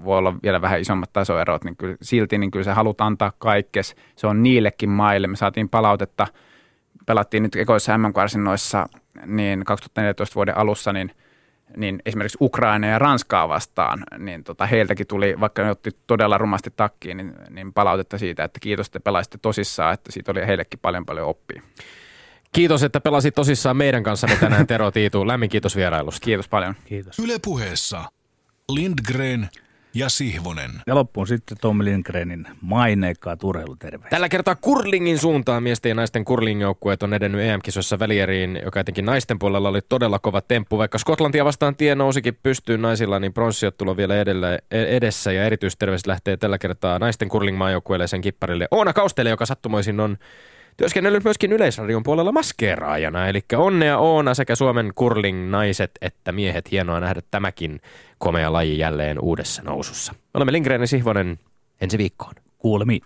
voi olla vielä vähän isommat tasoerot, niin kyllä, silti niin kyllä sä haluat antaa kaikkes. Se on niillekin maille. Me saatiin palautetta, pelattiin nyt ekoissa MM-karsinnoissa niin 2014 vuoden alussa, niin niin esimerkiksi Ukraina ja Ranskaa vastaan, niin tota, heiltäkin tuli, vaikka ne otti todella rumasti takkiin, niin, niin palautetta siitä, että kiitos, että pelaisitte tosissaan, että siitä oli heillekin paljon paljon oppia. Kiitos, että pelasit tosissaan meidän kanssa tänään, Tero Tiitu. Lämmin kiitos vierailusta. Kiitos paljon. Kiitos. Yle puheessa Lindgren ja Sihvonen. Ja loppuun sitten Tommi Lindgrenin maineikkaat urheiluterveys. Tällä kertaa kurlingin suuntaan miesten ja naisten kurlingjoukkueet on edennyt EM-kisoissa välieriin, joka etenkin naisten puolella oli todella kova temppu. Vaikka Skotlantia vastaan tie nousikin pystyyn naisilla, niin pronssiottelu vielä edellä, edessä ja erityisterveys lähtee tällä kertaa naisten kurlingmaajoukkueelle sen kipparille Oona Kaustele, joka sattumoisin on Työskennellyt myöskin Yleisradion puolella maskeeraajana, eli onnea Oona sekä Suomen curling-naiset että miehet. Hienoa nähdä tämäkin komea laji jälleen uudessa nousussa. Olemme Lindgren ja Sihvonen ensi viikkoon. Kuulemiin.